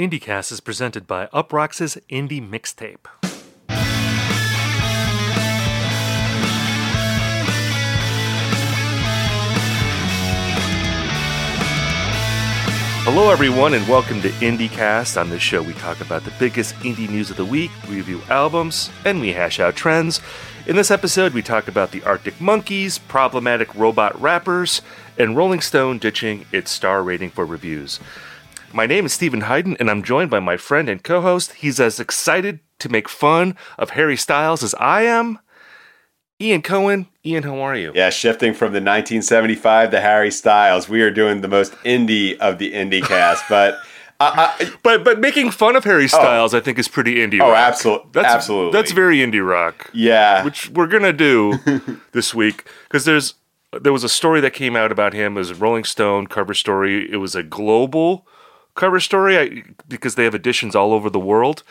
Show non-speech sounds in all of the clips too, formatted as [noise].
IndieCast is presented by Uproxx's Indie Mixtape. Hello, everyone, and welcome to IndieCast. On this show, we talk about the biggest indie news of the week, review albums, and we hash out trends. In this episode, we talk about the Arctic Monkeys, problematic robot rappers, and Rolling Stone ditching its star rating for reviews. My name is Steven Hyden, and I'm joined by my friend and co host. He's as excited to make fun of Harry Styles as I am. Ian Cohen. Ian, how are you? Yeah, shifting from the 1975 to Harry Styles, we are doing the most indie of the indie cast, but. I, I, but but making fun of Harry oh. Styles, oh, I think, is pretty indie. Oh, rock. absolutely, that's, absolutely. That's very indie rock. Yeah, which we're gonna do [laughs] this week because there's there was a story that came out about him as a Rolling Stone cover story. It was a global cover story I, because they have editions all over the world,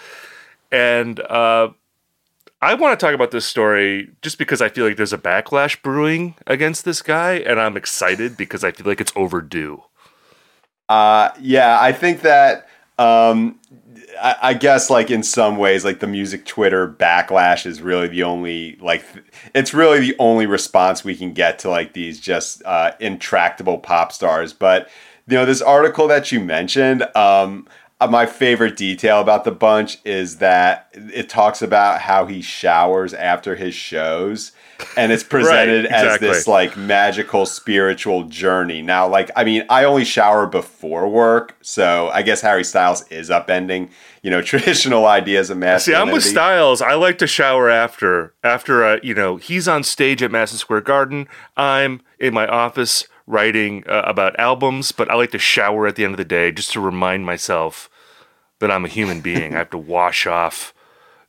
and uh, I want to talk about this story just because I feel like there's a backlash brewing against this guy, and I'm excited because I feel like it's overdue. Uh, yeah, I think that um, I, I, guess like in some ways, like the music Twitter backlash is really the only like it's really the only response we can get to like these just uh, intractable pop stars. But you know, this article that you mentioned, um, uh, my favorite detail about the bunch is that it talks about how he showers after his shows and it's [laughs] presented right, exactly. as this like magical spiritual journey. Now, like, I mean, I only shower before work, so I guess Harry Styles is upending, you know, [laughs] traditional ideas of masculinity. See, I'm with Styles. I like to shower after, after, uh, you know, he's on stage at Madison Square Garden. I'm in my office writing uh, about albums, but I like to shower at the end of the day just to remind myself that I'm a human being. I have to [laughs] wash off,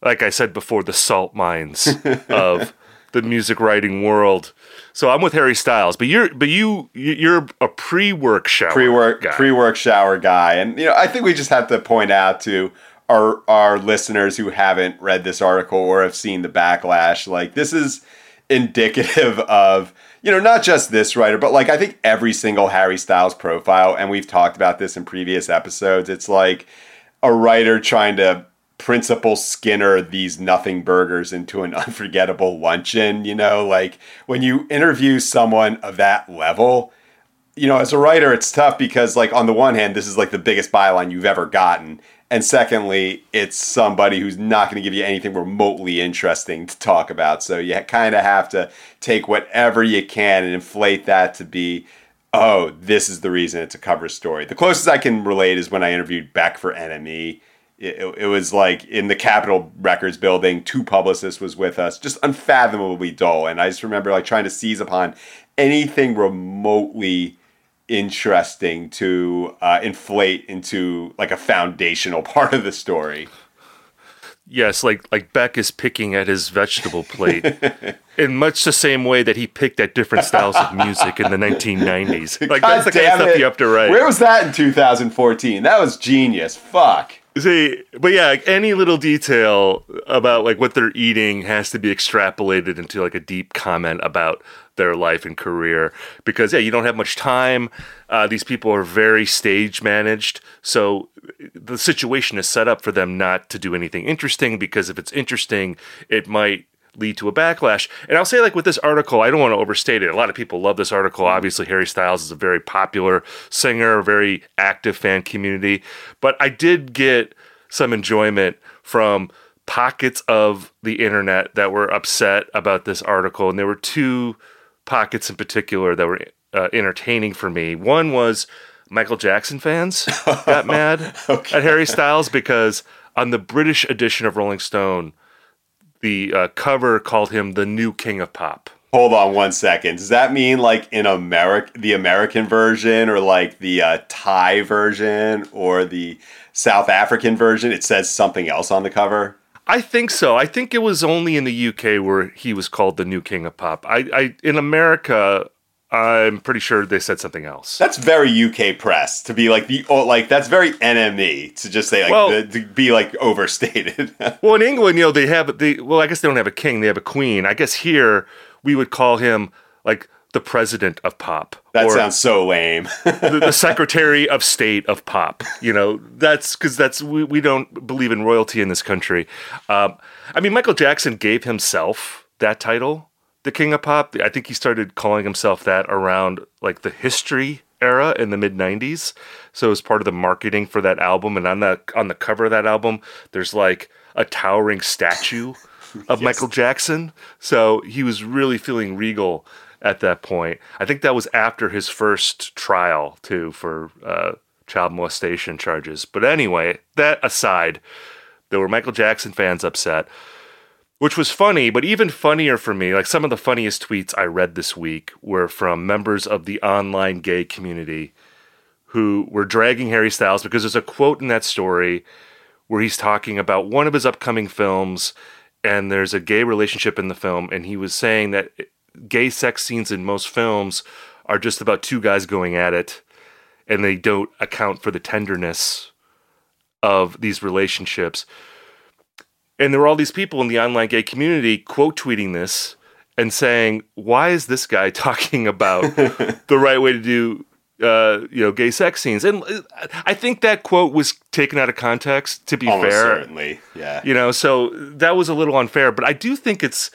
like I said before, the salt mines of [laughs] the music writing world. So I'm with Harry Styles, but you're but you you're a pre-work shower pre-work guy. pre-work shower guy, and you know I think we just have to point out to our our listeners who haven't read this article or have seen the backlash, like this is indicative of you know, not just this writer, but like I think every single Harry Styles profile, and we've talked about this in previous episodes, it's like a writer trying to principal Skinner these nothing burgers into an [laughs] unforgettable luncheon, you know, like when you interview someone of that level, you know, as a writer, it's tough because, like, on the one hand, this is like the biggest byline you've ever gotten. And secondly, it's somebody who's not going to give you anything remotely interesting to talk about. So you kind of have to take whatever you can and inflate that to be, oh, this is the reason it's a cover story. The closest I can relate is when I interviewed Beck for NME. It, it, was like in the Capitol Records building, two publicists was with us, just unfathomably dull. And I just remember like trying to seize upon anything remotely interesting to uh, inflate into like a foundational [laughs] part of the story. Yes, like like Beck is picking at his vegetable plate [laughs] in much the same way that he picked at different styles of music in the 1990s. [laughs] Like God that's the kind of stuff you have to write. Where was that in 2014? That was genius. Fuck. See, but yeah, like any little detail about like what they're eating has to be extrapolated into like a deep comment about their life and career because yeah, you don't have much time. Uh, these people are very stage managed, so the situation is set up for them not to do anything interesting because if it's interesting, it might lead to a backlash. And I'll say, like with this article, I don't want to overstate it. A lot of people love this article. Obviously, Harry Styles is a very popular singer, very active fan community. But I did get some enjoyment from pockets of the internet that were upset about this article. And there were two pockets in particular that were uh, entertaining for me. One was Michael Jackson fans got [laughs] mad okay. at Harry Styles because on the British edition of Rolling Stone, the uh, cover called him the new king of pop. Hold on one second. Does that mean like in America, the American version, or like the uh, Thai version, or the South African version? It says something else on the cover. I think so. I think it was only in the UK where he was called the new king of pop. I, I in America, I'm pretty sure they said something else. That's very UK press to be like the oh, like that's very NME to just say like well, the, to be like overstated. [laughs] well, in England, you know, they have the well, I guess they don't have a king, they have a queen. I guess here we would call him like the president of pop. That sounds so lame. [laughs] the, the secretary of state of pop. You know, that's because that's we, we don't believe in royalty in this country. Um, I mean, Michael Jackson gave himself that title, the king of pop. I think he started calling himself that around like the history era in the mid 90s so it was part of the marketing for that album and on the on the cover of that album there's like a towering statue of [laughs] yes. Michael Jackson so he was really feeling regal at that point. I think that was after his first trial too for uh, child molestation charges. But anyway that aside there were Michael Jackson fans upset which was funny, but even funnier for me, like some of the funniest tweets I read this week were from members of the online gay community who were dragging Harry Styles because there's a quote in that story where he's talking about one of his upcoming films and there's a gay relationship in the film. And he was saying that gay sex scenes in most films are just about two guys going at it and they don't account for the tenderness of these relationships and there were all these people in the online gay community quote tweeting this and saying, "Why is this guy [laughs] talking about [laughs] the right way to do uh, you know, gay sex scenes. And uh, I think that quote was taken out of context, to be Almost fair. Certainly, yeah. You know, so that was a little unfair. But I do think it's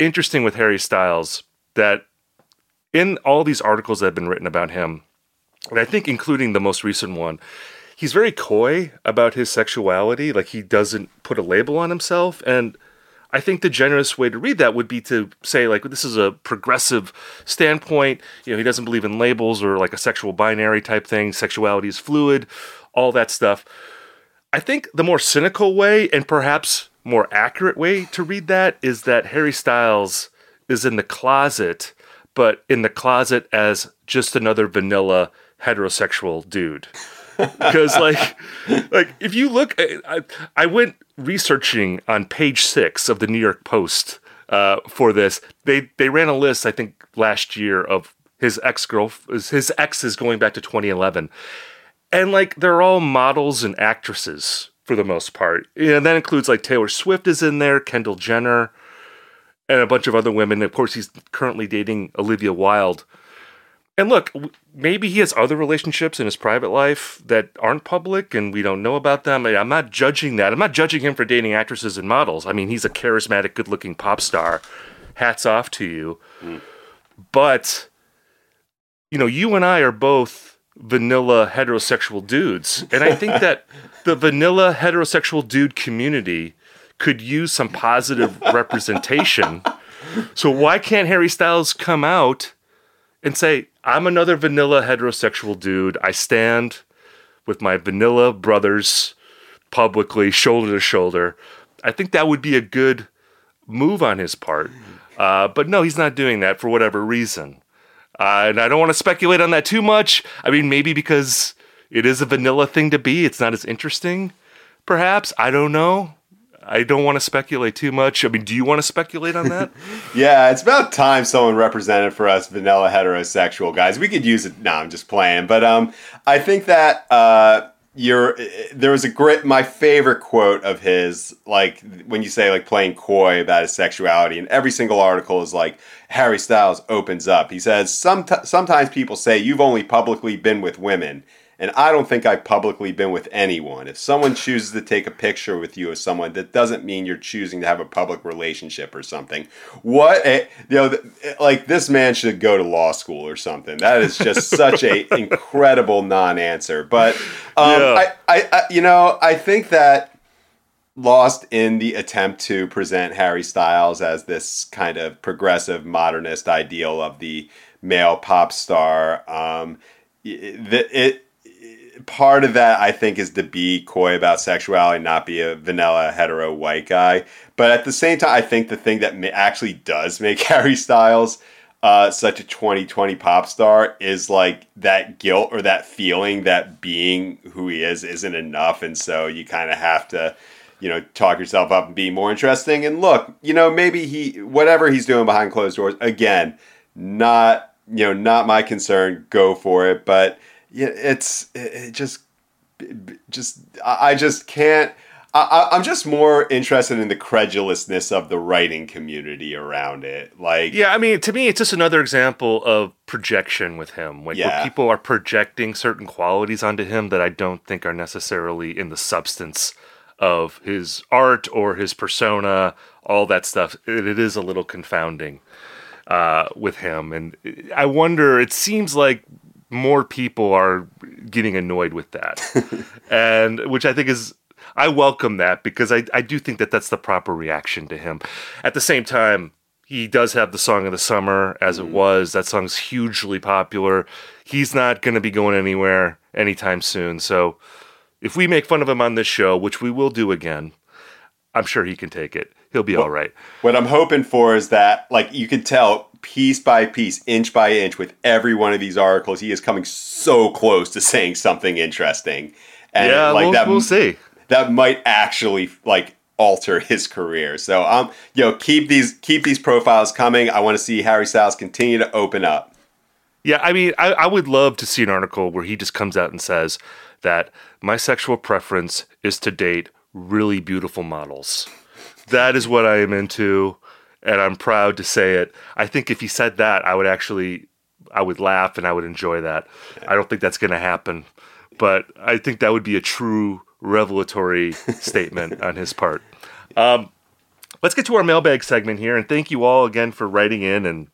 interesting with Harry Styles that in all these articles that have been written about him, and I think including the most recent one, he's very coy about his sexuality. Like he doesn't put a label on himself. And I think the generous way to read that would be to say, like, this is a progressive standpoint. You know, he doesn't believe in labels or like a sexual binary type thing. Sexuality is fluid, all that stuff. I think the more cynical way and perhaps more accurate way to read that is that Harry Styles is in the closet, but in the closet as just another vanilla heterosexual dude. [laughs] Because like like if you look I, I went researching on page six of the new york post uh, for this. They they ran a list i think last year of his ex-girl his exes going back to 2011 and like they're all models and actresses for the most part and that includes like taylor swift is in there kendall jenner and a bunch of other women of course he's currently dating olivia wilde and look, maybe he has other relationships in his private life that aren't public and we don't know about them. I'm not judging that. I'm not judging him for dating actresses and models. I mean, he's a charismatic, good looking pop star. Hats off to you. Mm. But, you know, you and I are both vanilla heterosexual dudes. And I think that [laughs] the vanilla heterosexual dude community could use some positive [laughs] representation. So why can't Harry Styles come out and say, I'm another vanilla heterosexual dude. I stand with my vanilla brothers publicly, shoulder to shoulder. I think that would be a good move on his part. Uh, but no, he's not doing that for whatever reason. Uh, and I don't want to speculate on that too much. I mean, maybe because it is a vanilla thing to be, it's not as interesting, perhaps. I don't know. I don't want to speculate too much. I mean, do you want to speculate on that? [laughs] yeah, it's about time someone represented for us vanilla heterosexual guys. We could use it. No, I'm just playing. But um, I think that uh, you're eh, eh, there was a great my favorite quote of his like when you say like playing coy about his sexuality and every single article is like Harry Styles opens up. He says sometimes people say you've only publicly been with women and I don't think I've publicly been with anyone. If someone chooses to take a picture with you as someone, that doesn't mean you're choosing to have a public relationship or something. What, a, you know, like this man should go to law school or something. That is just [laughs] such a incredible non-answer. But um, yeah. I, I, I, you know, I think that lost in the attempt to present Harry Styles as this kind of progressive modernist ideal of the male pop star. Um, it, it part of that I think is to be coy about sexuality, not be a vanilla hetero white guy. But at the same time, I think the thing that actually does make [laughs] Harry Styles uh, such a 2020 pop star is like that guilt or that feeling that being who he is isn't enough, and so you kind of have to. You know, talk yourself up and be more interesting. And look, you know, maybe he, whatever he's doing behind closed doors, again, not, you know, not my concern. Go for it. But, yeah, it's it just just I just can't I, I'm just more interested in the credulousness of the writing community around it. Like, Yeah, I mean, to me, it's just another example of projection with him. Like, Yeah. where people are projecting certain qualities onto him that I don't think are necessarily in the substance of his art or his persona, all that stuff. It, it is a little confounding uh, with him. And I wonder, it seems like more people are getting annoyed with that. [laughs] and which I think is. I welcome that because I, I do think that that's the proper reaction to him. At the same time, he does have the song of the summer as it mm-hmm. was. That song's hugely popular. He's not going to be going anywhere anytime soon. So if we make fun of him on this show, which we will do again, I'm sure he can take it. He'll be all right. What I'm hoping for is that, like, you can tell piece by piece, inch by inch, with every one of these articles, he is coming so close to saying something interesting. And yeah, like we'll, that, we'll see. that might actually like alter [laughs] his career. So, um, yo, keep these keep these profiles coming. I want to see Harry Styles continue to open up. Yeah, I mean, I, I would love to see an article where he just comes out and says that my sexual preference is to date really beautiful models. That is what I am into, and I'm proud to say it. I think if he said that, I would actually, I would laugh and I would enjoy that. I don't think that's going to happen, but I think that would be a true revelatory [laughs] statement on his part. Um, let's get to our mailbag segment here, and thank you all again for writing in and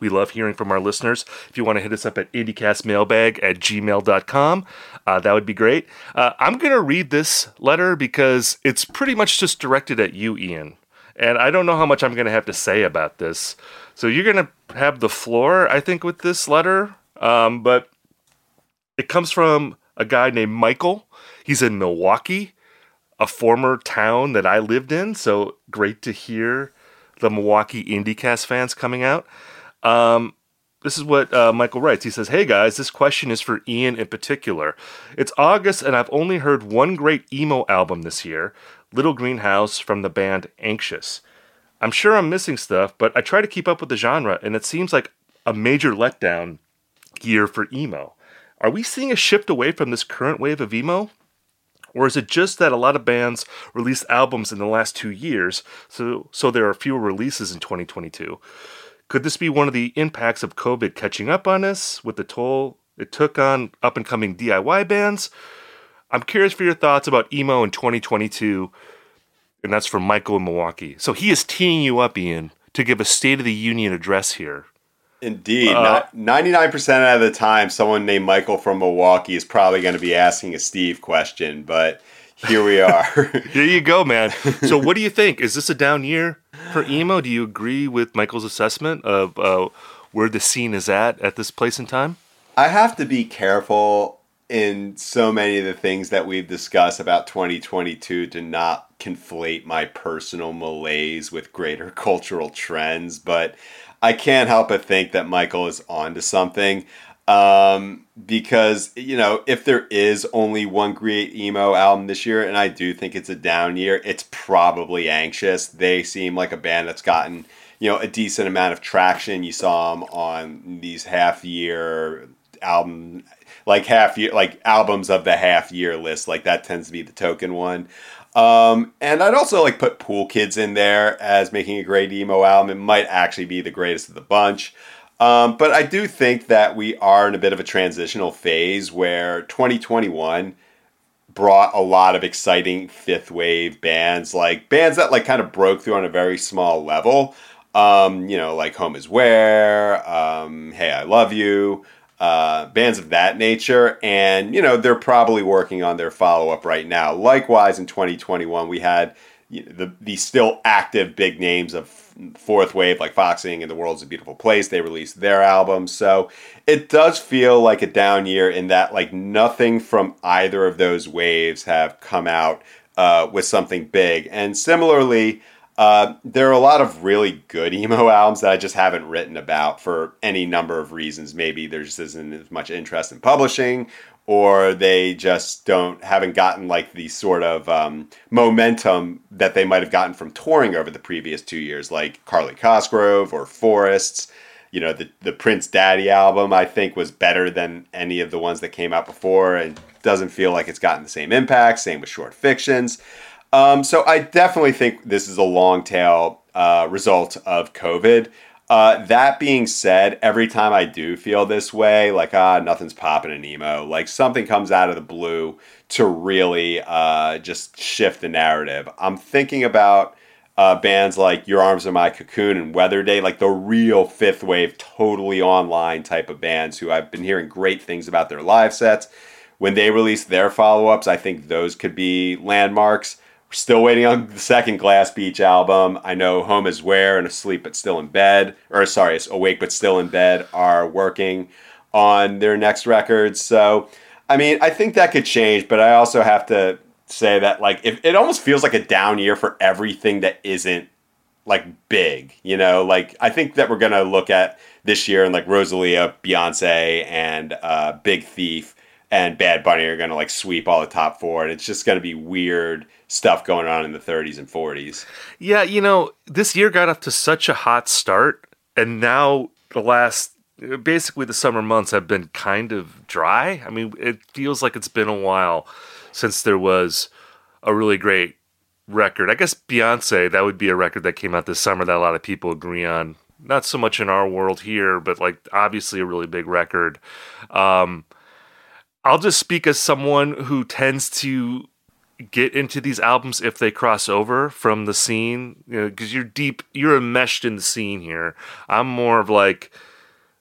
we love hearing from our listeners. If you want to hit us up at indiecastmailbag at gmail.com, uh, that would be great. Uh, I'm going to read this letter because it's pretty much just directed at you, Ian. And I don't know how much I'm going to have to say about this. So you're going to have the floor, I think, with this letter. Um, but it comes from a guy named Michael. He's in Milwaukee, a former town that I lived in. So great to hear the Milwaukee IndieCast fans coming out. Um, this is what uh, Michael writes. He says, Hey guys, this question is for Ian in particular. It's August, and I've only heard one great emo album this year Little Greenhouse from the band Anxious. I'm sure I'm missing stuff, but I try to keep up with the genre, and it seems like a major letdown year for emo. Are we seeing a shift away from this current wave of emo? Or is it just that a lot of bands released albums in the last two years, so, so there are fewer releases in 2022? Could this be one of the impacts of COVID catching up on us with the toll it took on up and coming DIY bands? I'm curious for your thoughts about emo in 2022, and that's from Michael in Milwaukee. So he is teeing you up, Ian, to give a State of the Union address here. Indeed, Uh, ninety-nine percent of the time, someone named Michael from Milwaukee is probably going to be asking a Steve question. But here we [laughs] are. here you go, man. So what do you think? Is this a down year for emo? Do you agree with Michael's assessment of uh, where the scene is at at this place in time? I have to be careful in so many of the things that we've discussed about 2022 to not conflate my personal malaise with greater [laughs] cultural trends, but I can't help but think that Michael is onto something. Um, because, you know, if there is only one great emo album this year, and I do think it's a down year, it's probably Anxious. They seem like a band that's gotten, you know, a decent amount of traction. You saw them on these half year album like half year like albums of the half year list like that tends to be the token one. Um, and i'd also like put pool kids in there as making a great emo album. It might actually be the greatest of the bunch. Um, but i do think that we are in a bit of a transitional phase where 2021 brought a lot of exciting fifth wave bands like bands that like kind of broke through on a very small level. Um, you know like home is where um, hey i love you uh, bands of that nature. And, you know, they're probably working on their follow up right now. Likewise, in 2021, we had the, the still active big names of fourth wave like Foxing and The World's a Beautiful Place. They released their album. So it does feel like a down year in that, like, nothing from either of those waves have come out uh, with something big. And similarly, uh, there are a lot of really good emo [laughs] albums that I just haven't written about for any number of reasons. Maybe there just isn't as much interest in publishing, or they just don't haven't gotten like the sort of um, momentum that they might have gotten from touring over the previous two years, like Carly Cosgrove or Forests. You know, the the Prince Daddy album I think was better than any of the ones that came out before, and doesn't feel like it's gotten the same impact. Same with short fictions. Um, so I definitely think this is a long tail uh, result of COVID. Uh, that being said, every time I do feel this way, like ah, nothing's popping in emo, like something comes out of the blue to really uh, just shift the narrative. I'm thinking about uh, bands like Your Arms Are My Cocoon and Weather Day, like the real fifth wave, totally online type of bands who I've been hearing great things about their live sets. When they release their follow ups, I think those could be landmarks. Still waiting on the second Glass Beach album. I know Home is Where and Asleep but Still in Bed, or sorry, it's Awake but Still in Bed are working on their next records. So, I mean, I think that could change, but I also have to say that like if it almost feels like a down year for everything that isn't like big, you know, like I think that we're gonna look at this year and like Rosalia, Beyonce, and uh, Big Thief and Bad Bunny are gonna like sweep all the top four, and it's just gonna be weird stuff going on in the 30s and 40s. Yeah, you know, this year got off to such a hot start, and now the last basically the summer months have been kind of dry. I mean, it feels like it's been a while since there was a really great record. I guess Beyonce, that would be a record that came out this summer that a lot of people agree on. Not so much in our world here, but like obviously a really big record. Um, I'll just speak as someone who tends to get into these albums if they cross over from the scene, you know, because you're deep, you're enmeshed in the scene here. I'm more of like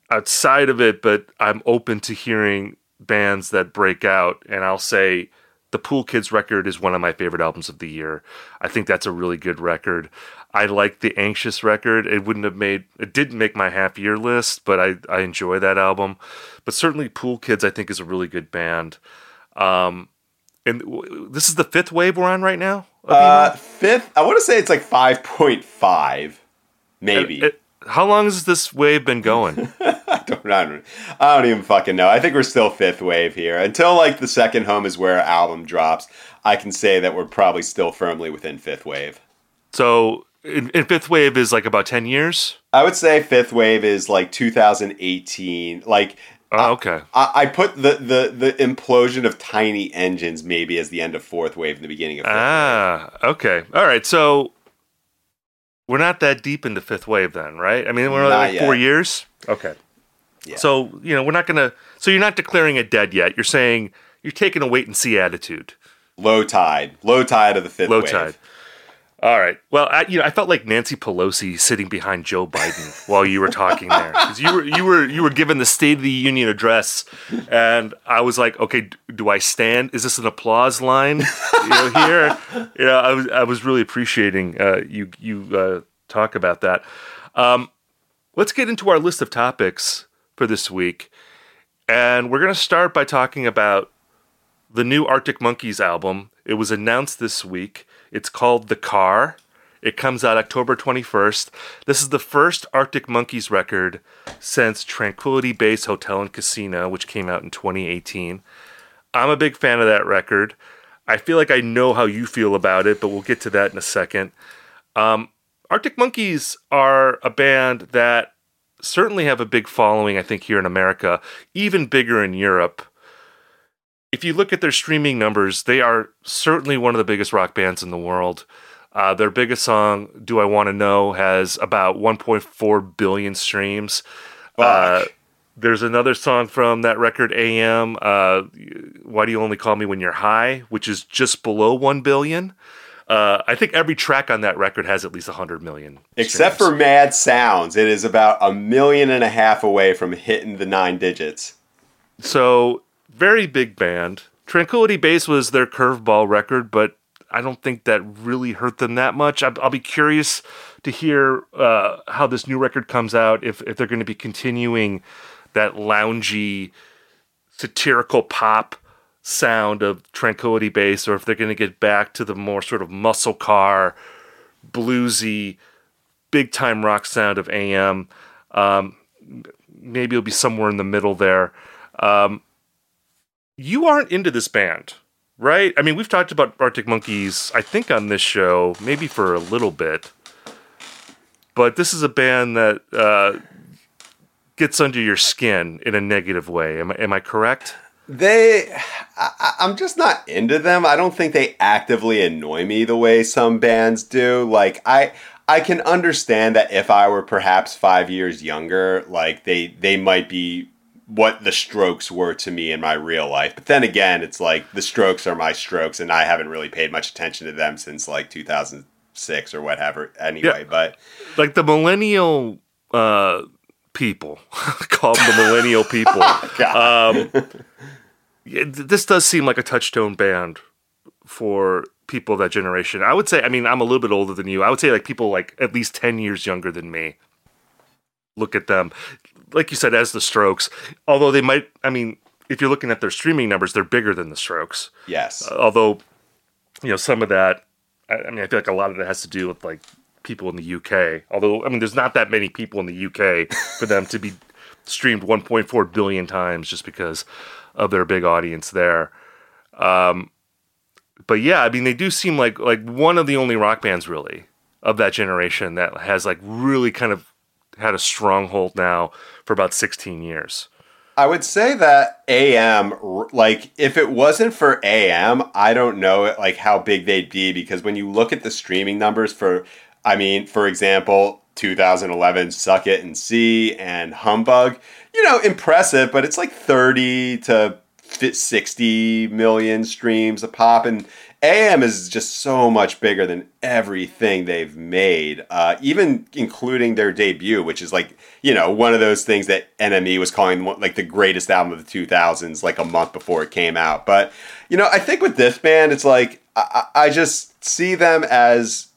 outside of it, but I'm open to hearing bands that break out, and I'll say the Pool Kids record is one of my favorite albums of the year. I think that's a really good record. I like the Anxious record. It wouldn't have made it didn't make my half year list, but I I enjoy that album. But certainly Pool Kids I think is a really good band. Um and this is the fifth wave we're on right now. Uh, fifth. I want to say it's like five point five, maybe. It, it, how long has this wave been going? [laughs] I don't, I don't, I don't even fucking know. I think we're still fifth wave here until like the second home is where album drops. I can say that we're probably still firmly within fifth wave. So, in, in fifth wave is like about ten years. I would say fifth wave is like 2018. Like Oh, okay. I, I, put the, the the implosion of tiny engines maybe as the end of fourth wave and the beginning of ah, wave. okay. All right. So we're not that deep into fifth wave then, right? I mean, we're like four years. Okay. Yeah. So you know, we're not gonna. So you're not declaring it dead yet. You're saying you're taking a wait and see attitude. Low tide, low tide of the fifth low wave. tide. All right. Well, I, you know, I felt like Nancy Pelosi sitting behind Joe Biden [laughs] while you were talking there, because you were you were you were given the State of the Union address, and I was like, okay, do I stand? Is this an applause line? you know, [laughs] here, you know, I was I was really appreciating uh, you you uh, talk about that. Um, let's get into our list of topics for this week, and we're gonna start by talking about the new Arctic Monkeys album. It was announced this week. It's called The Car. It comes out October 21st. This is the first Arctic Monkeys record since Tranquility Base Hotel and Casino, which came out in 2018. I'm a big fan of that record. I feel like I know how you feel about it, but we'll get to that in a second. Um, Arctic Monkeys are a band that certainly have a big following, I think, here in America, even bigger in Europe if you look at their streaming numbers, they are certainly one of the biggest rock bands in the world. Uh, their biggest song, "Do I Want to Know," has about 1.4 billion streams. Uh, there's another song from that record, "AM." Uh, Why do you only call me when you're high? Which is just below one billion. Uh, I think every track on that record has at least 100 million. Except for Mad Sounds, it is about a million and a half away from hitting the nine digits. So very big band. Tranquility Base was their curveball record, but I don't think that really hurt them that much. I'll, be curious to hear uh, how this new record comes out. If if they're going to be continuing that loungy, satirical pop sound of Tranquility Base, or if they're going to get back to the more sort of muscle car, bluesy, big time rock sound of AM. Um, maybe it'll be somewhere in the middle there. Um, you aren't into this band, right? I mean, we've talked about Arctic Monkeys, I think, on this show, maybe for a little bit. But this is a band that uh, gets under your skin in a negative way. Am I, am I correct? They, I, I'm just not into them. I don't think they actively annoy me the way some bands do. Like I, I can understand that if I were perhaps five years younger, like they they might be what the strokes were to me in my real life. But then again, it's like the strokes are my strokes, and I haven't really paid much attention to them since like 2006 or whatever. Anyway, yeah. but like the millennial uh, people, [laughs] call them the millennial people. [laughs] um, this does seem like a touchstone band for people of that generation. I would say, I mean, I'm a little bit older than you. I would say like people like at least 10 years younger than me. Look at them. Like you said, as the Strokes, although they might, I mean, if you're looking at their streaming numbers, they're bigger than the Strokes. Yes. Uh, although, you know, some of that, I, I mean, I feel like a lot of that has to do with like people in the UK. Although, I mean, there's not that many people in the UK [laughs] for them to be streamed 1.4 billion times just because of their big audience there. Um, but yeah, I mean, they do seem like like one of the only rock bands really of that generation that has like really kind of had a stronghold now for about 16 years. I would say that AM, like if it wasn't for AM, I don't know like how big they'd be because when you look at the streaming numbers for, I mean, for example, 2011 Suck It and See and Humbug, you know, impressive, but it's like 30 to 60 million streams a pop. And AM is just so much bigger than everything they've made, uh, even including their debut, which is like, you know, one of those things that NME was calling like the greatest album of the 2000s, like a month before it came out. But, you know, I think with this band, it's like, I, I just see them as,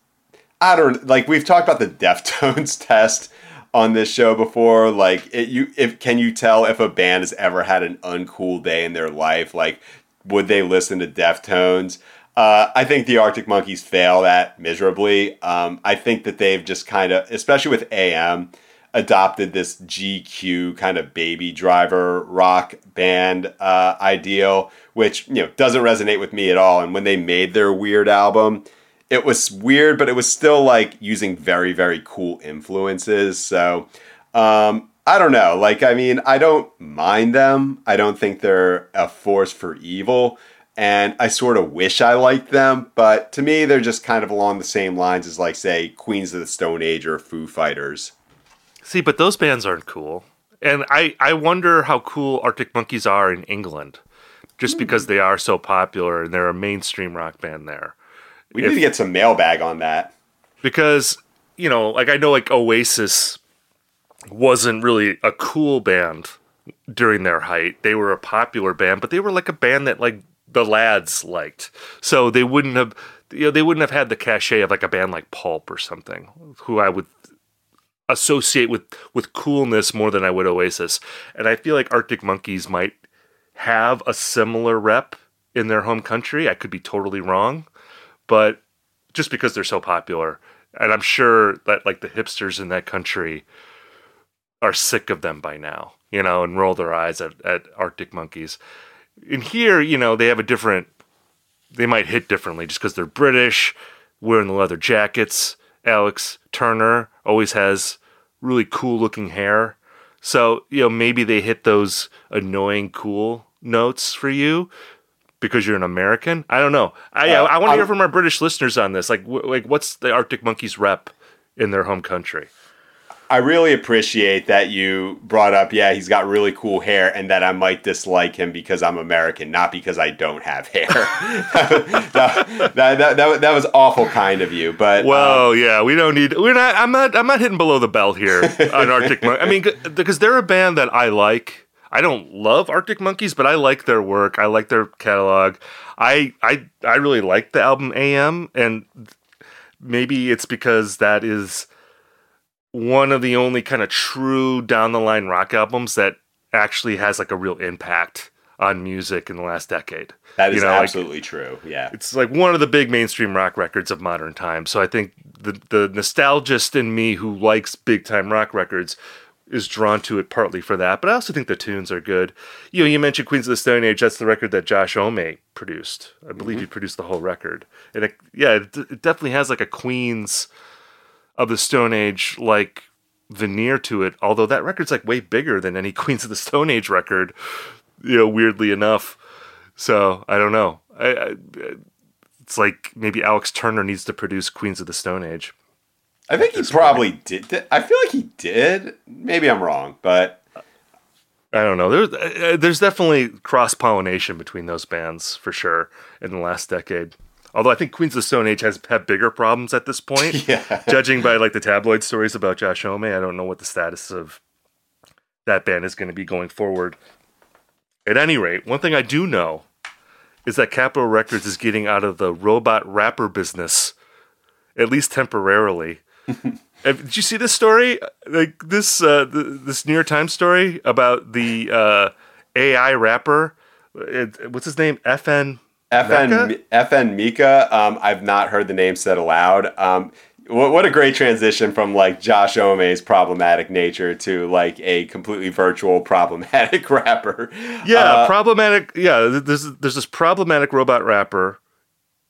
I don't like, we've talked about the Deftones [laughs] test on this show before. Like, it, you, if can you tell if a band has ever had an uncool day in their life? Like, would they listen to Deftones? Uh, I think the Arctic Monkeys fail that miserably. Um, I think that they've just kind of, especially with AM, adopted this GQ kind of baby driver rock band uh, ideal, which you know doesn't resonate with me at all. And when they made their weird album, it was weird, but it was still like using very, very cool influences. So um, I don't know. Like, I mean, I don't mind them. I don't think they're a force for evil. And I sort of wish I liked them, but to me, they're just kind of along the same lines as, like, say, Queens of the Stone Age or Foo Fighters. See, but those bands aren't cool. And I, I wonder how cool Arctic Monkeys are in England, just mm. because they are so popular and they're a mainstream rock band there. We if, need to get some mailbag on that. Because, you know, like I know like Oasis wasn't really a cool band during their height. They were a popular band, but they were like a band that like the lads liked. So they wouldn't have you know, they wouldn't have had the cachet of like a band like Pulp or something, who I would associate with with coolness more than I would Oasis. And I feel like Arctic Monkeys might have a similar rep in their home country. I could be totally wrong, but just because they're so popular, and I'm sure that like the hipsters in that country are sick of them by now, you know, and roll their eyes at, at Arctic Monkeys. In here, you know, they have a different, they might hit differently just because they're British, wearing the leather jackets. Alex Turner always has really cool looking hair. So, you know, maybe they hit those annoying cool notes for you because you're an American? I don't know. I uh, I want to hear from our British listeners on this. Like w- like what's the Arctic Monkeys rep in their home country? I really appreciate that you brought up, yeah, he's got really cool hair, and that I might dislike him because I'm American, not because I don't have hair. [laughs] that, that, that, that, was awful kind of you, but well, um, yeah, we don't need. We're not. I'm not. I'm not hitting below the belt here [laughs] on Arctic. Mon- I mean, because they're a band that I like. I don't love Arctic Monkeys, but I like their work. I like their catalog. I I I really like the album AM, and maybe it's because that is one of the only kind of true down the line rock albums that actually has like a real impact on music in the last decade. That is you know, absolutely like, true. Yeah. It's like one of the big mainstream rock records of modern times. So I think the the nostalgist in me who likes big time rock records is drawn to it partly for that, but I also think the tunes are good. You know, you mentioned Queens of the Stone Age. That's the record that Josh Homme produced. I believe mm-hmm. he produced the whole record, and it, yeah, it, it, definitely has like a Queens of the Stone Age like veneer to it. Although that record's like way bigger than any [laughs] Queens of the Stone Age record you know, weirdly enough. So I don't know. I, I, it's like maybe Alex Turner needs to produce Queens of the Stone Age. I think he probably did. I feel like he did. Maybe I'm wrong, but I don't know. There's uh, there's definitely cross pollination between those bands for sure in the last decade. Although I think Queens of the Stone Age has had bigger problems at this point. [laughs] yeah. Judging by like the tabloid stories about Josh Homme, I don't know what the status of that band is going to be going forward. At any rate, one thing I do know is that Capitol Records is getting out of the robot rapper business, at least temporarily. [laughs] Did you see this story? Like this uh, this New York Times story about the uh, AI rapper. It, what's his name? FN. FN FN Meka. Um, I've not heard the name said aloud. Um, what, what a great transition from like Josh Homme's problematic nature to like a completely virtual problematic [laughs] rapper. Yeah, uh, problematic. Yeah, there's there's this problematic robot rapper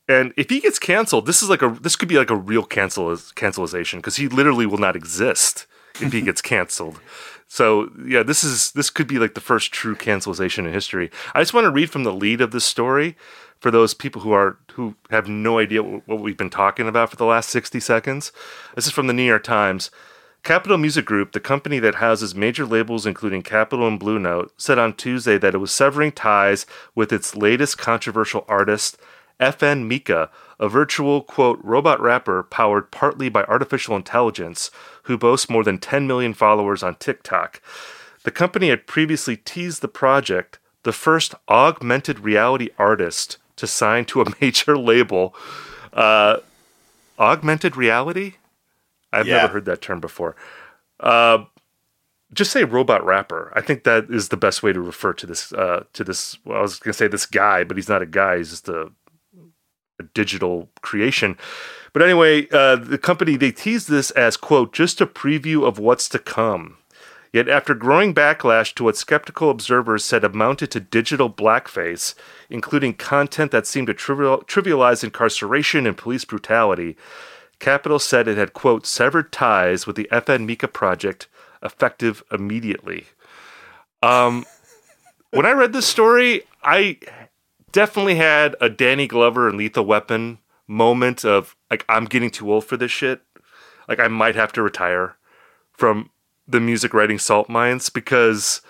and if he gets canceled, this is like a this could be like a real cancel cancelization because he literally will not exist if he gets [laughs] canceled. So yeah, this is this could be like the first true cancelization in history. I just want to read from the lead of this story for those people who are who have no idea what we've been talking about for the last 60 seconds. This is from the New York Times. Capitol Music Group, the company that houses major labels including Capitol and Blue Note, said on Tuesday that it was severing ties with its latest controversial artist FN Meka, a virtual, quote, robot rapper powered partly by artificial intelligence who boasts more than 10 million followers on TikTok. The company had previously teased the project, the first augmented reality artist to sign to a [laughs] major label. Uh, augmented reality? I've yeah. never heard that term before. Uh, just say robot rapper. I think that is the best way to refer to this. Uh, to this, well, I was going to say this guy, but he's not a guy. He's just a a digital creation. But anyway, uh, the company they teased this as quote just a preview of what's to come. Yet after growing backlash to what skeptical observers said amounted to digital blackface, including content that seemed to trivial, trivialize incarceration and police brutality, Capitol said it had quote severed ties with the FN Meka project effective immediately. Um, when I read this story, I definitely had a Danny Glover and Lethal Weapon moment of like I'm getting too old for this shit. Like I might have to retire from the music writing salt mines because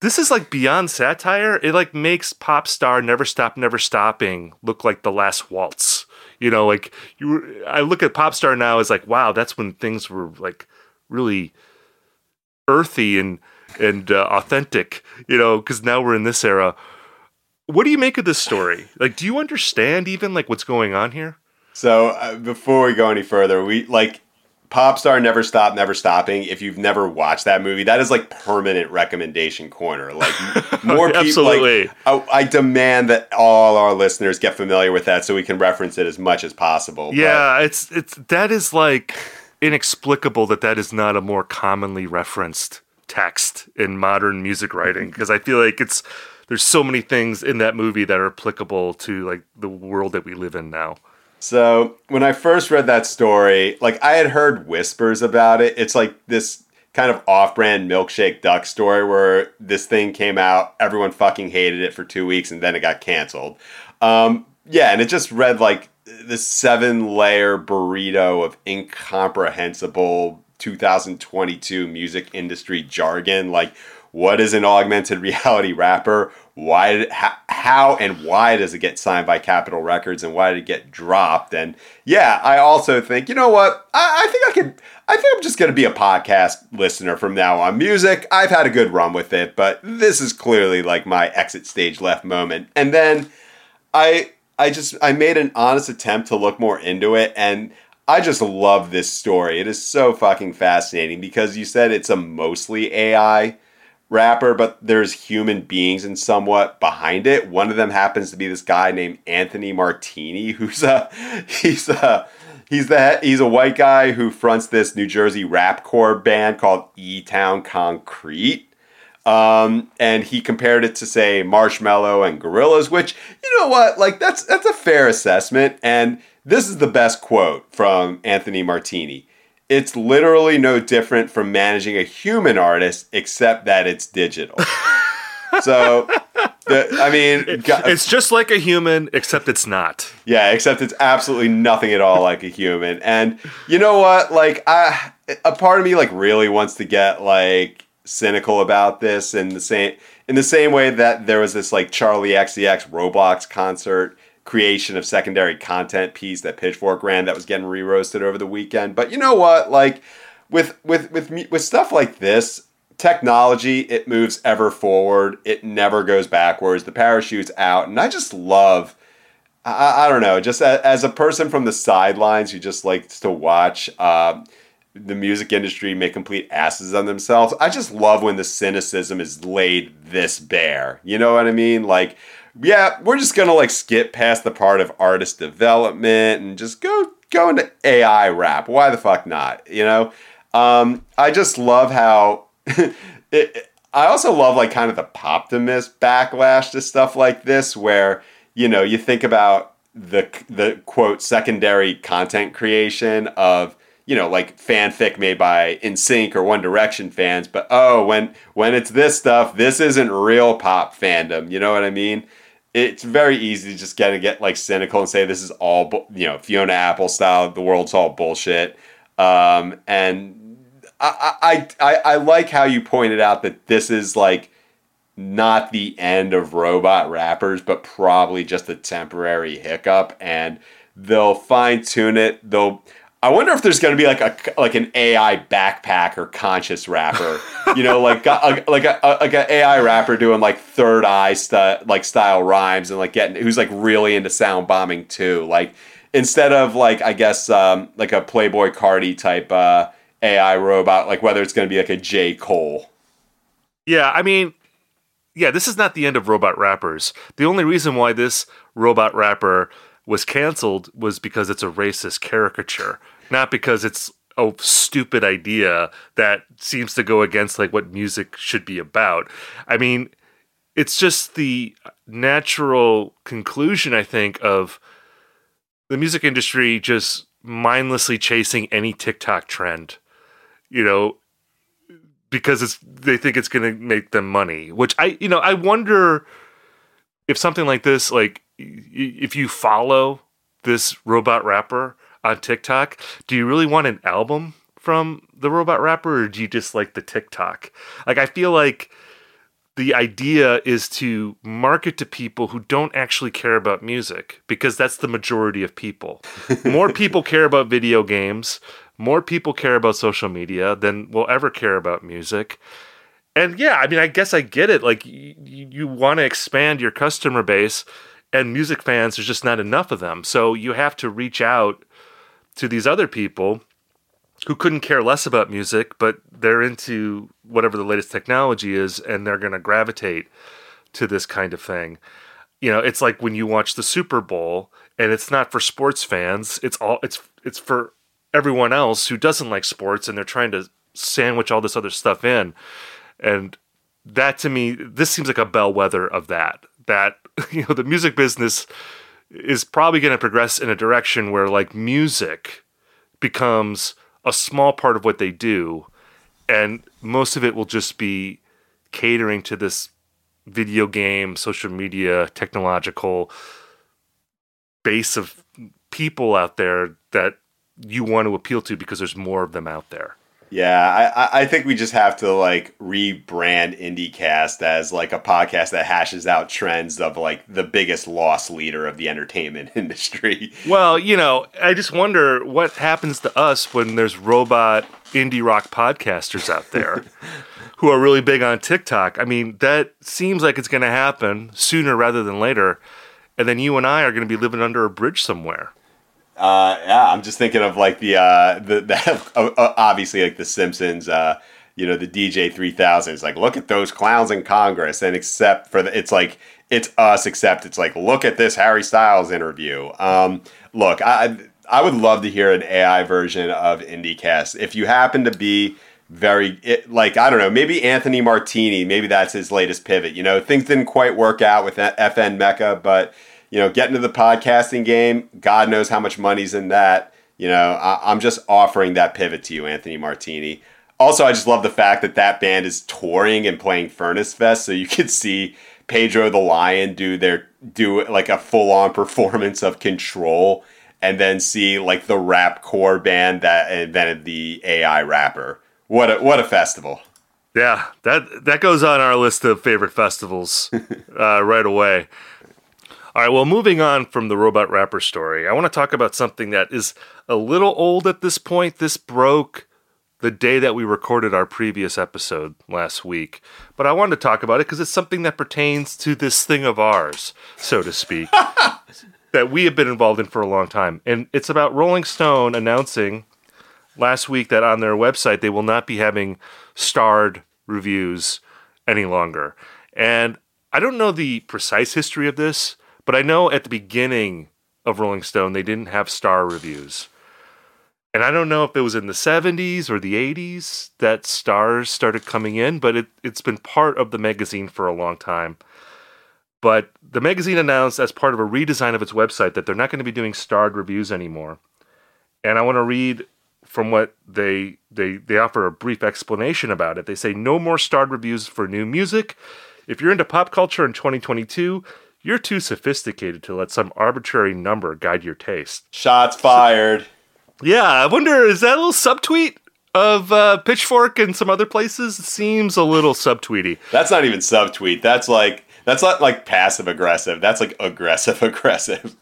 this is like beyond satire. It like makes pop star Never Stop Never Stopping look like the last waltz. You know, like you I look at pop star now as like wow, that's when things were like really earthy and and uh, authentic, you know, because now we're in this era what do you make of this story? Like, do you understand even like what's going on here? So uh, before we go any further, we like Popstar Never Stop Never Stopping. If you've never watched that movie, that is like permanent recommendation corner. Like [laughs] more people. Absolutely. Like, I, I, demand that all our listeners get familiar with that so we can reference it as much as possible. Yeah, but, it's it's that is like inexplicable that that is not a more commonly referenced text in modern music writing [laughs] because I feel like it's there's so many things in that movie that are applicable to like the world that we live in now. So when I first read that story, like I had heard whispers about it. It's like this kind of off-brand milkshake duck story where this thing came out, everyone fucking hated it for two weeks, and then it got canceled. Um, yeah, and it just read like this seven-layer burrito of incomprehensible 2022 music industry jargon, like what is an augmented [laughs] reality rapper? Why, did, how, how and why does it get signed by Capitol Records, and why did it get dropped? And yeah, I also think you know what? I, I think I could. I think I'm just going to be a podcast listener from now on. Music, I've had a good run with it, but this is clearly like my exit stage left moment. And then I, I just I made an honest attempt to look more into it, and I just love this story. It is so fucking fascinating because you said it's a mostly AI rapper, but there's human beings and somewhat behind it. One of them happens to be this guy named Anthony Martini, [laughs] who's a he's a he's the he's a white guy who fronts this New Jersey rap core band called E Town Concrete. Um, and he compared it to say Marshmello and Gorillaz, which you know what, like that's that's a fair assessment. And this is the best quote from Anthony Martini. It's literally no different from managing a human artist, except that it's digital. [laughs] So, the, I mean, it's just like a human, except it's not. Yeah, except it's absolutely nothing at all like a human. And you know what? Like, I a part of me like really wants to get like cynical about this in the same in the same way that there was this like Charli XCX Roblox concert creation of secondary content piece that Pitchfork ran that was getting re-roasted over the weekend. But you know what? Like with with with with stuff like this, technology it moves ever forward. It never goes backwards. The parachute's out, and I just love. I, I don't know. Just as, as, a person from the sidelines who just likes to watch um, the music industry make complete asses on themselves. I just love when the cynicism is laid this bare. You know what I mean? Like yeah, we're just gonna like skip past the part of artist development and just go go into AI rap. Why the fuck not? You know, um, I just love how [laughs] it, I also love like kind of the poptimist backlash to stuff like this, where you know you think about the the quote secondary content creation of you know like fanfic made by NSYNC or One Direction fans, but oh when when it's this stuff, this isn't real pop fandom. You know what I mean? It's very easy to just get to get like cynical and say this is all you know Fiona Apple style. The world's all bullshit. Um, and I, I I I like how you pointed out that this is like not the end of robot rappers, but probably just a temporary hiccup, and they'll fine tune it. They'll I wonder if there's going to be like a like an AI backpack or conscious rapper, you know, like a, like a, like an AI rapper doing like third eye st- like style rhymes and like getting who's like really into sound bombing too. Like instead of like I guess um, like a Playboi Carti type uh, AI robot, like whether it's going to be like a J Cole. Yeah, I mean, yeah, this is not the end of robot rappers. The only reason why this robot rapper was canceled was because it's a racist caricature, not because it's a stupid idea that seems to go against like what music should be about. I mean, it's just the natural conclusion I think of the music industry just mindlessly chasing any TikTok trend. You know, because it's they think it's going to make them money, which I you know, I wonder if something like this like if you follow this robot rapper on TikTok, do you really want an album from the robot rapper or do you just like the TikTok? Like I feel like the idea is to market to people who don't actually care about music because that's the majority of people. [laughs] More people care about video games, more people care about social media than will ever care about music. And yeah, I mean, I guess I get it. Like, you, you want to expand your customer base and music fans there's just not enough of them. So you have to reach out to these other people who couldn't care less about music but they're into whatever the latest technology is and they're going to gravitate to this kind of thing. You know it's like when you watch the super bowl and it's not for sports fans it's all it's it's for everyone else who doesn't like sports and they're trying to sandwich all this other stuff in. And that to me this seems like a bellwether of that that [laughs] you know the music business is probably going to progress in a direction where like music becomes a small part of what they do and most of it will just be catering to this video game social media technological base of people out there that you want to appeal to because there's more of them out there yeah, I, I think we just have to like rebrand IndieCast as like a podcast that hashes out trends of like the biggest loss leader of the entertainment [laughs] industry. Well, you know, I just wonder what happens to us when there's robot indie rock podcasters out there [laughs] who are really big on TikTok. I mean, that seems like it's going to happen sooner rather than later. And then you and I are going to be living under a bridge somewhere. Uh, yeah, I'm just thinking of like the uh, the, the [laughs] obviously like the Simpsons. Uh, you know, the DJ 3000 is like, look at those clowns in Congress, and except for the, it's like it's us, except it's like, look at this Harry Styles interview. Um, look, I I would love to hear an AI version of IndieCast. If you happen to be very it, like I don't know, maybe Anthony Martini, maybe that's his latest pivot. You know, things didn't quite work out with FN Meka, but you know, get into the podcasting game. God knows how much money's in that. You know, I, am just offering that pivot to you, Anthony Martini. also, I just love the fact that that band is touring and playing Furnace Fest, so you could [laughs] see Pedro the Lion do their do like a full on [laughs] performance of Control, and then see like the rap core band that invented the AI rapper. What a what a festival! Yeah, that that goes on our list of favorite festivals [laughs] uh, right away. All right, well, moving on from the robot rapper story, I want to talk about something that is a little old at this point. This broke the day that we recorded our previous episode last week. But I wanted to talk about it because it's something that pertains to this thing of ours, so to speak, [laughs] that we have been involved in for a long time. And it's about Rolling Stone announcing last week that on their website they will not be having starred reviews any longer. And I don't know the precise history of this, but I know at the beginning of Rolling Stone they didn't have star reviews. And I don't know if it was in the 70s or the 80s that stars started coming in, but it, it's been part of the magazine for a long time. But the magazine announced as part of a redesign of its website that they're not going to be doing starred reviews anymore. And I want to read from what they they they offer a brief explanation about it. They say no more starred reviews for new music. If you're into pop culture in 2022, you're too sophisticated to let some arbitrary number guide your taste. Shots fired. Yeah, I wonder is that a little subtweet of uh, Pitchfork and some other places? It seems a little subtweety. That's not even subtweet. That's like that's not like passive aggressive. That's like aggressive [laughs] aggressive.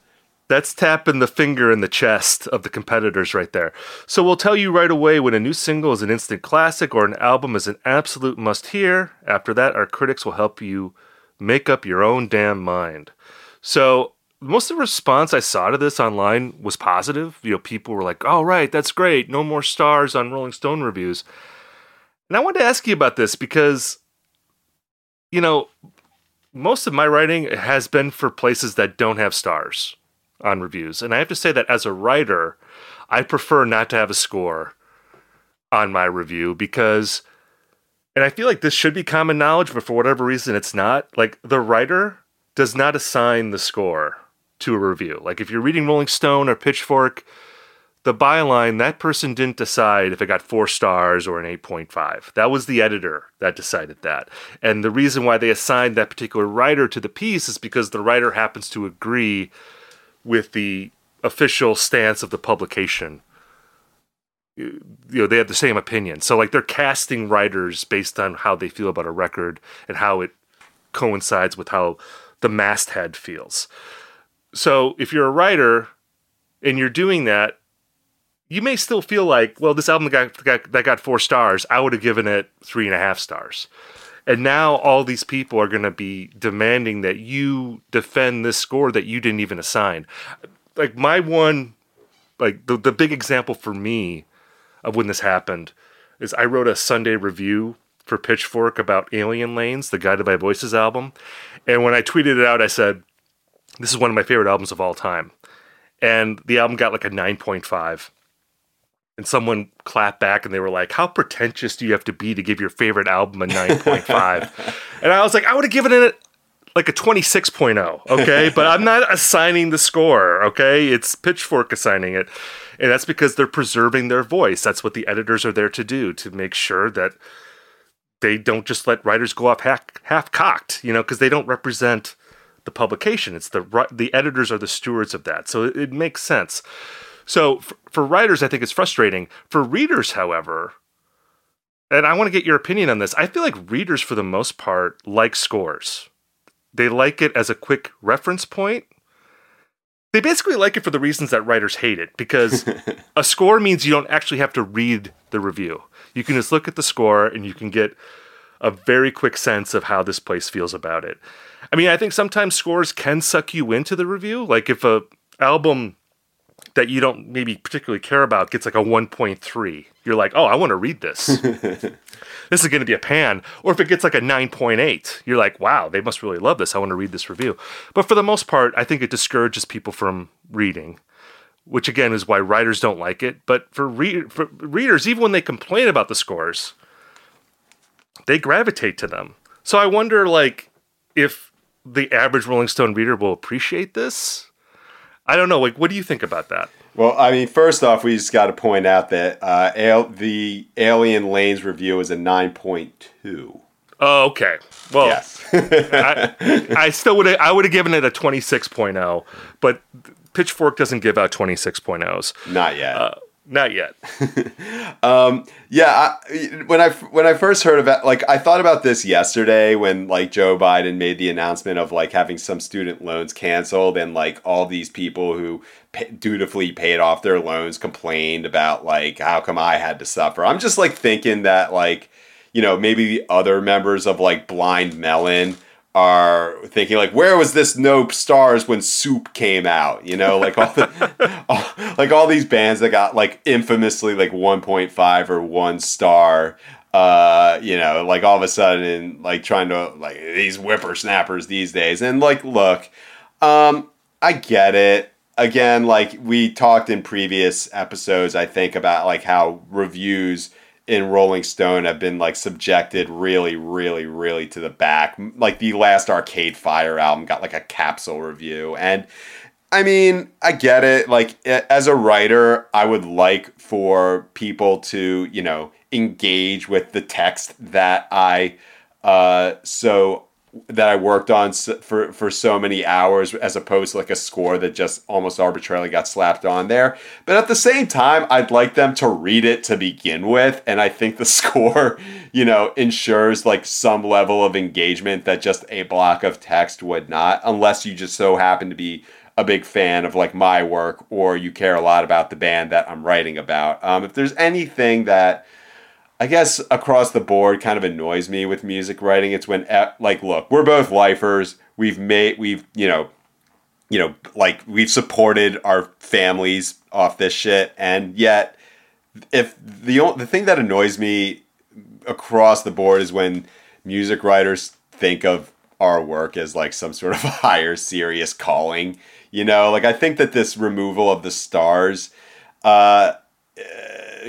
That's tapping the finger in the chest of the competitors right there. So we'll tell you right away when a new single is an instant classic or an album is an absolute must hear. After that, our critics will help you make up your own damn mind. So most of the response I saw to this online was positive. You know, people were like, "All right, that's great. No more stars on Rolling Stone reviews." And I wanted to ask you about this because, you know, most of my writing has been for places that don't have stars on reviews, and I have to say that as a writer, I prefer not to have a score on my review because, and I feel like this should be common knowledge, but for whatever reason, it's not. Like the writer does not assign the score to a review. Like if you're reading Rolling Stone or Pitchfork, the byline, that person didn't decide if it got four stars or an 8.5. That was the editor that decided that. And the reason why they assigned that particular writer to the piece is because the writer happens to agree with the official stance of the publication. You know, they have the same opinion. So, like, they're casting writers based on how they feel about a record and how it coincides with how the masthead feels. So if you're a writer and you're doing that, you may still feel like, well, this album that got, that got four stars, I would have given it three and a half stars. And now all these people are going to be demanding that you defend this score that you didn't even assign. Like my one, like the, the big example for me of when this happened is I wrote a Sunday review for Pitchfork about Alien Lanes, the Guided by Voices album. And when I tweeted it out, I said, this is one of my favorite albums of all time. And the album got like a 9.5. And someone clapped back and they were like, How pretentious do you have to be to give your favorite album a 9.5? [laughs] and I was like, I would have given it like a 26.0, okay? [laughs] but I'm not assigning the score, okay? It's Pitchfork assigning it. And that's because they're preserving their voice. That's what the editors are there to do, to make sure that they don't just let writers go off half, half cocked, you know, because they don't represent the publication. It's the the editors are the stewards of that, so it, it makes sense. So for, for writers, I think it's frustrating. For readers, however, and I want to get your opinion on this. I feel like readers, for the most part, like scores. They like it as a quick reference point. They basically like it for the reasons that writers hate it because [laughs] a score means you don't actually have to read the review. You can just look at the score and you can get a very quick sense of how this place feels about it. I mean, I think sometimes scores can suck you into the review. Like if a album that you don't maybe particularly care about gets like a 1.3, you're like, oh, I want to read this. [laughs] this is going to be a pan. Or if it gets like a 9.8, you're like, wow, they must really love this. I want to read this review. But for the most part, I think it discourages people from reading, which again is why writers don't like it. But for, re- for readers, even when they complain about the scores, they gravitate to them. So I wonder, like, if the average Rolling Stone reader will appreciate this. I don't know. Like, what do you think about that? Well, I mean, first off, we just got to point out that uh, Al- the Alien Lanes review is a 9.2. Oh, okay. Well, Yes. I, I still would I would have given it a 26.0, but Pitchfork doesn't give out 26.0s. Not yet. Uh, not yet. [laughs] Um, yeah, I, when I when I first heard about like I thought about this yesterday when like Joe Biden made the announcement of like having some student loans canceled and like all these people who dutifully paid off their loans complained about like how come I had to suffer. I'm just like thinking that like you know maybe the other members of like Blind Melon are thinking like where was this no stars when soup came out? You know like all the [laughs] all, like all these bands that got like infamously like 1.5 or 1 star uh you know like all of a sudden like trying to like these whippersnappers these days. And like look um i get it. Again like we talked in previous episodes i think about like how reviews in Rolling Stone have been like subjected really, really, really to the back. Like the last Arcade Fire album got like a capsule review. And I mean, I get it. Like as a writer, I would like for people to, you know, engage with the text that I uh so that I worked on for for so many hours as opposed to like a score that just almost arbitrarily got slapped on there. But at the same time, I'd like them to read it to begin with, and I think the [laughs] score, you know, ensures like some level of engagement that just a block of text would not, unless you just so happen to be a big fan of like my work or you care a lot about the band that I'm writing about. Um, if there's anything that I guess across the board kind of annoys me with music writing. It's when like look, we're both lifers. We've made we've, you know, you know, like we've supported our families off this shit and yet if the the thing that annoys me across the board is when music writers think of our work as like some sort of [laughs] higher serious calling, you know? Like I think that this removal of the stars uh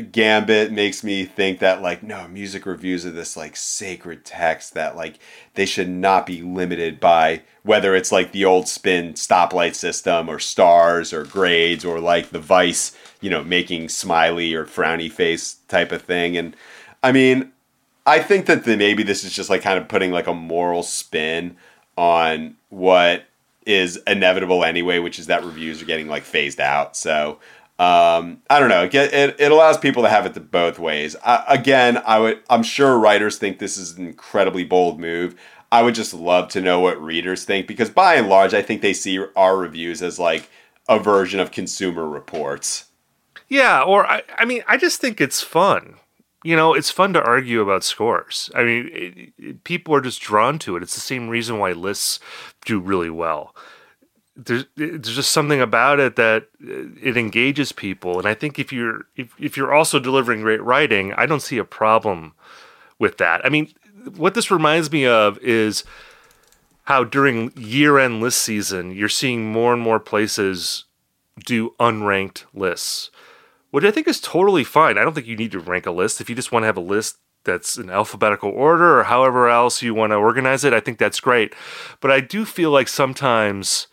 gambit makes me think that like no music reviews are this like sacred text that like they should not be limited by whether it's like the old spin stoplight system or stars or grades or like the vice you know making smiley or frowny face type of thing. And i mean i think that the, maybe this is just like kind of putting like a moral spin on what is inevitable anyway which is that reviews are getting like phased out. So um, I don't know. It, it, it, allows people to have it both ways. I, again, I would. I'm sure writers think this is an incredibly bold move. I would just love to know what readers think because, by and large, I think they see our reviews as like a version of Consumer Reports. Yeah, or I, I mean, I just think it's fun. You know, it's fun to argue about scores. I mean, it, it, people are just drawn to it. It's the same reason why lists do really well there's there's just something about it that uh, it engages people. And i think if you're if, if you're also delivering great writing i don't see a problem with that. I mean what this reminds me of is how during year-end list season you're seeing more and more places do unranked lists which i think is totally fine. I don't think you need to rank a list. If you just want to have a list that's in alphabetical order or however else you want to organize it i think that's great. But i do feel like sometimes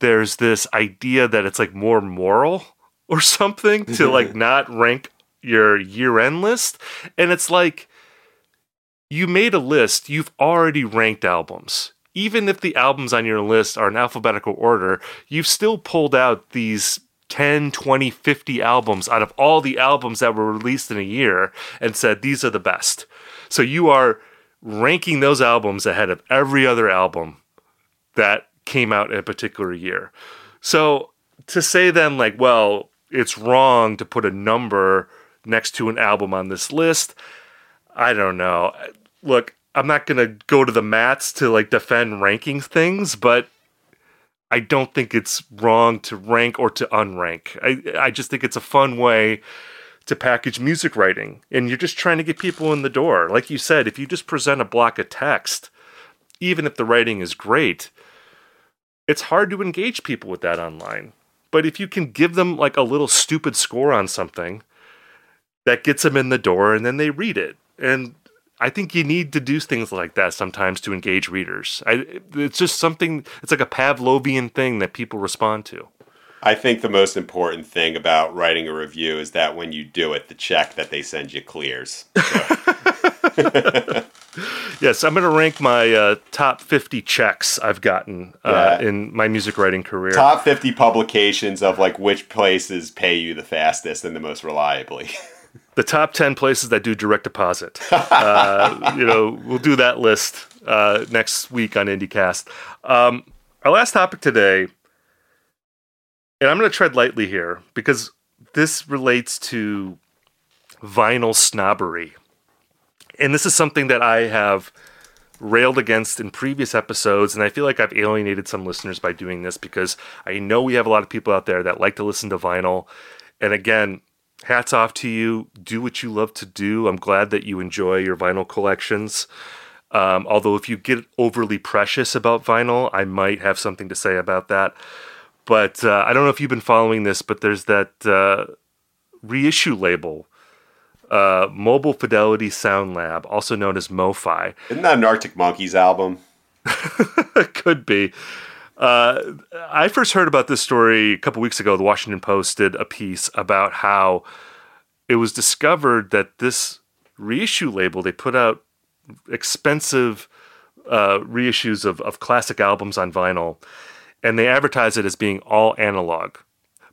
there's this idea that it's like more moral [laughs] or something to [laughs] like not rank your year end list. And it's like you made a list, you've already ranked albums. Even if the albums on your list are in alphabetical order, you've still pulled out these 10, 20, 50 albums out of all the albums that were released in a year and said these are the best. So you are ranking those albums ahead of every other album that came out in a particular year. So to say then, like, well, it's wrong to put a number next to an album on this list, I don't know. Look, I'm not going to go to the mats to like defend rankings things, but I don't think it's wrong to rank or to unrank. I, I just think it's a fun way to package music writing. And you're just trying to get people in the door. Like you said, if you just present a block of text, even if the writing is great, it's hard to engage people with that online. But if you can give them like a little stupid score on something, that gets them in the door and then they read it. And I think you need to do things like that sometimes to engage readers. I, it's just something, it's like a Pavlovian thing that people respond to. I think the most important thing about writing a review is that when you do it, the check that they send you clears. [laughs] So. [laughs] yes, I'm going to rank my uh, top 50 checks I've gotten uh, yeah. in my music writing career. Top 50 publications of like which places pay you the fastest and the most reliably. [laughs] the top 10 places that do direct deposit. [laughs] Uh, you know, we'll do that list uh, next week on IndieCast. Um, our last topic today, and I'm going to tread lightly here because this relates to vinyl snobbery. And this is something that I have railed against in previous episodes, and I feel like I've alienated some listeners by doing this because I know we have a lot of people out there that like to listen to vinyl. And again, hats off to you. Do what you love to do. I'm glad that you enjoy your vinyl collections. Um, although, if you get overly precious about vinyl, I might have something to say about that. But uh, I don't know if you've been following this, but there's that uh, reissue label, uh, Mobile Fidelity Sound Lab, also known as MoFi. Isn't that an Arctic Monkeys album? [laughs] Could be. Uh, I first heard about this story a couple weeks ago. The Washington Post did a piece about how it was discovered that this reissue label they put out expensive uh, reissues of, of classic albums on vinyl, and they advertise it as being all analog.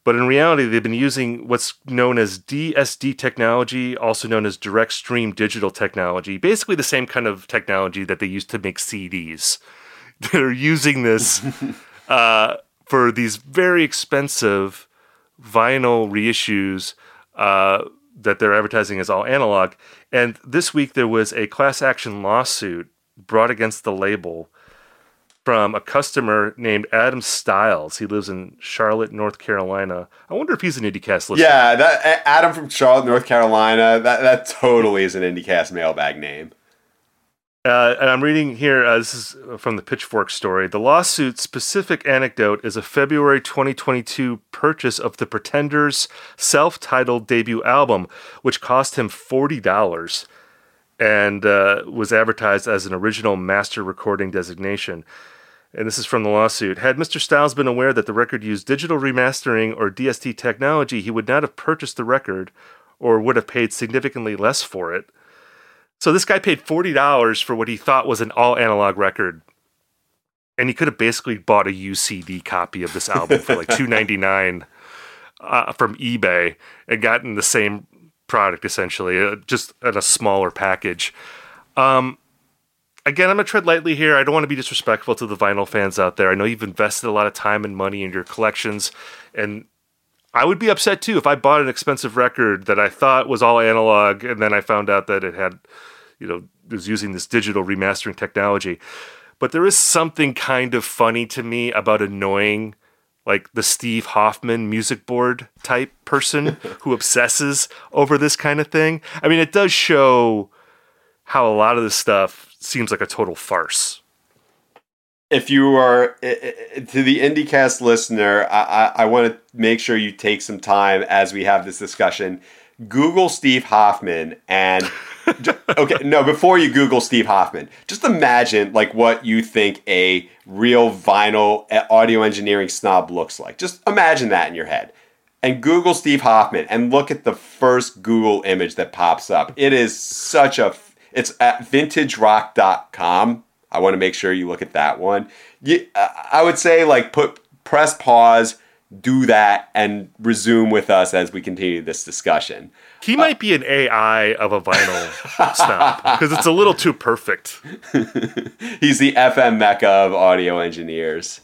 But in reality, they've been using what's known as DSD technology, also known as direct stream digital technology, basically the same kind of technology that they used to make CDs. [laughs] They're using this [laughs] uh, for these very expensive vinyl reissues uh, that they're advertising as all analog. And this week there was a class action lawsuit brought against the label from a customer named Adam Stiles. He lives in Charlotte, North Carolina. I wonder if he's an IndieCast listener. Yeah, that Adam from Charlotte, North Carolina. That that totally is an IndieCast mailbag name. Uh, and I'm reading here, uh, this is from the Pitchfork story. The lawsuit's specific anecdote is a February 2022 purchase of the Pretenders' self titled debut album, which cost him $40 and uh, was advertised as an original master recording designation. And this is from the lawsuit. Had Mr. Stiles been aware that the record used digital remastering or DST technology, he would not have purchased the record or would have paid significantly less for it. So this guy paid forty dollars for what he thought was an all analog record, and he could have basically bought a UCD copy of this album for like [laughs] two ninety nine uh, from eBay and gotten the same product essentially, uh, just in a smaller package. Um, again, I'm gonna tread lightly here. I don't want to be disrespectful to the vinyl fans out there. I know you've invested a lot of time and money in your collections, and I would be upset too if I bought an expensive record that I thought was all analog and then I found out that it had, you know, was using this digital remastering technology. But there is something kind of funny to me about annoying like the Steve Hoffman music board type person [laughs] who obsesses over this kind of thing. I mean, it does show how a lot of this stuff seems like a total farce if you are to the IndieCast listener, I, I, I want to make sure you take some time as we have this discussion. Google Steve Hoffman and [laughs] okay, no, before you Google Steve Hoffman, just imagine like what you think a real vinyl audio engineering snob looks like. Just imagine that in your head. And Google Steve Hoffman and look at the first Google image that pops up. It is such a it's at vintagerock.com I want to make sure you look at that one. You, I would say like put press pause, do that, and resume with us as we continue this discussion. He might be an AI of a vinyl [laughs] snob because it's a little too perfect. [laughs] He's the FN Meka of audio engineers.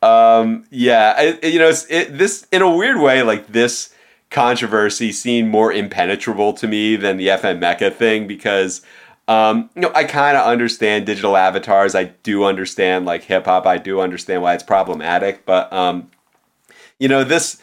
Um, yeah, you know, it, this in a weird way, like this controversy seemed more impenetrable to me than the FN Meka thing because um, you know, I kind of understand digital avatars. I do understand like hip hop. I do understand why it's problematic. But um, you know, this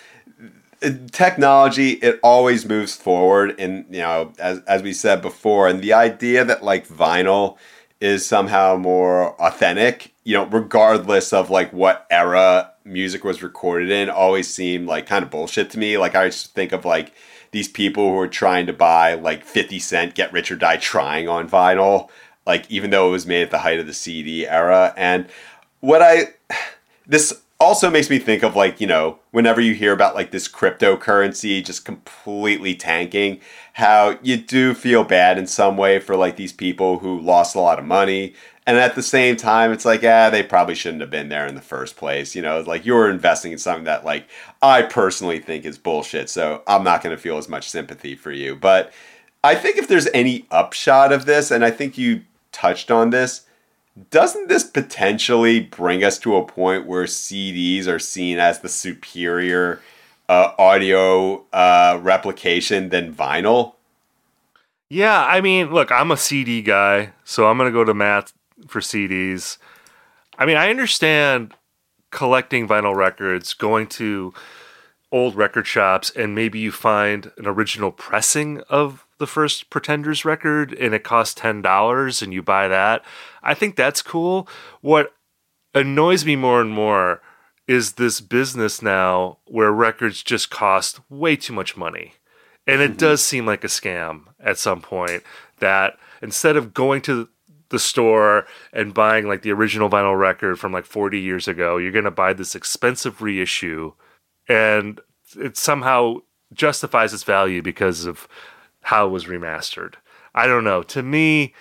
uh, technology it always moves forward, and you know, as as we said before, and the idea that like vinyl is somehow more authentic, you know, regardless of like what era music was recorded in, always seemed like kind of bullshit to me. Like I just think of like these people who are trying to buy like 50 cent Get Rich or Die Trying on vinyl, like even though it was made at the height of the CD era. And what I, this also makes me think of like, you know, whenever you hear about like this cryptocurrency just completely tanking, how you do feel bad in some way for like these people who lost a lot of money. And at the same time, it's like, ah, they probably shouldn't have been there in the first place. You know, like you're investing in something that like I personally think is bullshit. So I'm not going to feel as much sympathy for you. But I think if there's any upshot of this, and I think you touched on this, doesn't this potentially bring us to a point where CDs are seen as the superior uh, audio uh, replication than vinyl? Yeah, I mean, look, I'm a CD guy, so I'm to go to Matt for CDs. I mean, I understand collecting vinyl records, going to old record shops, and maybe you find an original pressing of the first Pretenders record and it costs $10 and you buy that. I think that's cool. What annoys me more and more is this business now where records just cost way too much money. And it mm-hmm. does seem like a scam at some point that instead of going to the store and buying like the original vinyl record from like 40 years ago, you're going to buy this expensive reissue and it somehow justifies its value because of how it was remastered. I don't know. To me,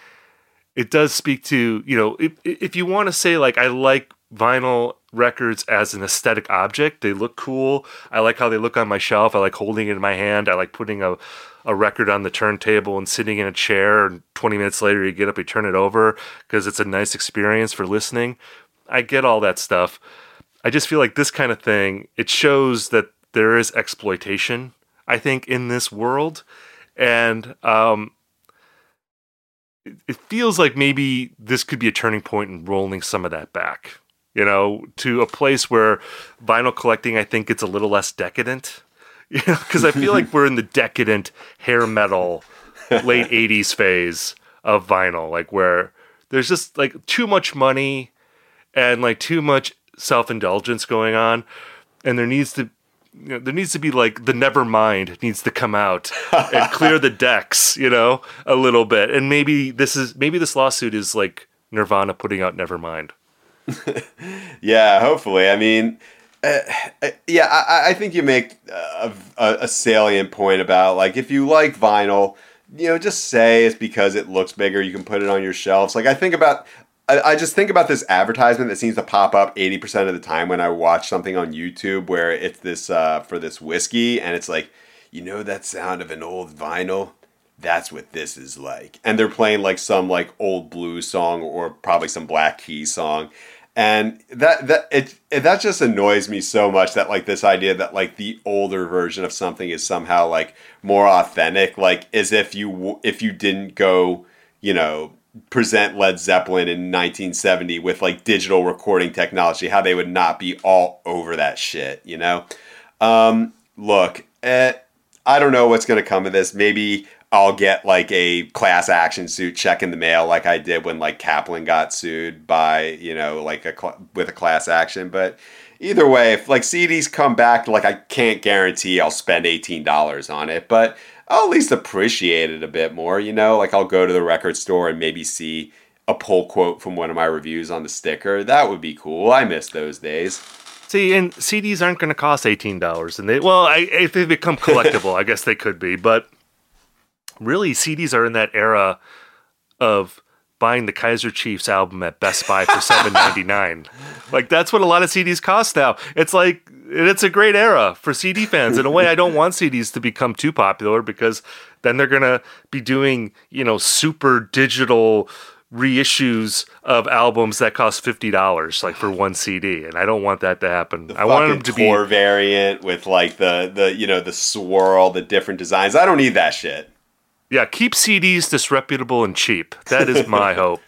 it does speak to, you know, if, if you want to say like I like vinyl records as an aesthetic object, they look cool. I like how they look on my shelf. I like holding it in my hand. I like putting a a record on the turntable and sitting in a chair and 20 minutes later you get up you turn it over because it's a nice experience for listening. I get all that stuff. I just feel like this kind of thing, it shows that there is exploitation, I think, in this world. And um, it feels like maybe this could be a turning point in rolling some of that back, you know, to a place where vinyl collecting, I think, gets a little less decadent. [laughs] You know, because I feel like we're in the decadent hair metal late [laughs] 80s phase of vinyl, like where there's just like too much money and like too much self indulgence going on. And there needs to you know, there needs to be like the Nevermind needs to come out and clear the [laughs] decks, you know, a little bit. And maybe this is maybe this lawsuit is like Nirvana putting out Nevermind. [laughs] yeah, hopefully. I mean, uh, uh, yeah, I, I, think you make a, a, a salient point about like if you like vinyl, you know, just say it's because it looks bigger. You can put it on your shelves. Like I think about I, just think about this advertisement that seems to pop up 80% of the time when I watch something on YouTube where it's this uh, for this whiskey and it's like, you know that sound of an old vinyl? That's what this is like. And they're playing like some like old blues song or probably some Black key song. And that that it, it that just annoys me so much that like this idea that like the older version of something is somehow like more authentic like as if you if you didn't go, you know, present Led Zeppelin in 1970 with like digital recording technology, how they would not be all over that shit, you know? Um, look, eh, I don't know what's going to come of this. Maybe I'll get like a class action suit check in the mail like I did when like Kaplan got sued by, you know, like a cl- with a class action, but either way, if like CDs come back, like I can't guarantee I'll spend $18 on it, but I'll at least appreciate it a bit more. You know, like I'll go to the record store and maybe see a pull quote from one of my reviews on the sticker. That would be cool. I miss those days. See, and CDs aren't going to cost eighteen dollars, and they well, I, if they become collectible, I guess they could be. But really, CDs are in that era of buying the Kaiser Chiefs album at Best Buy for seven ninety nine. [laughs] like that's what a lot of CDs cost now. It's like it's a great era for CD fans. In a way, I don't want CDs to become too popular because then they're gonna be doing you know super digital reissues of albums that cost fifty dollars, like for one CD, and I don't want that to happen. The I want them to be core variant with like the the you know the swirl, the different designs. I don't need that shit. Yeah, keep CDs disreputable and cheap. That is my [laughs] hope.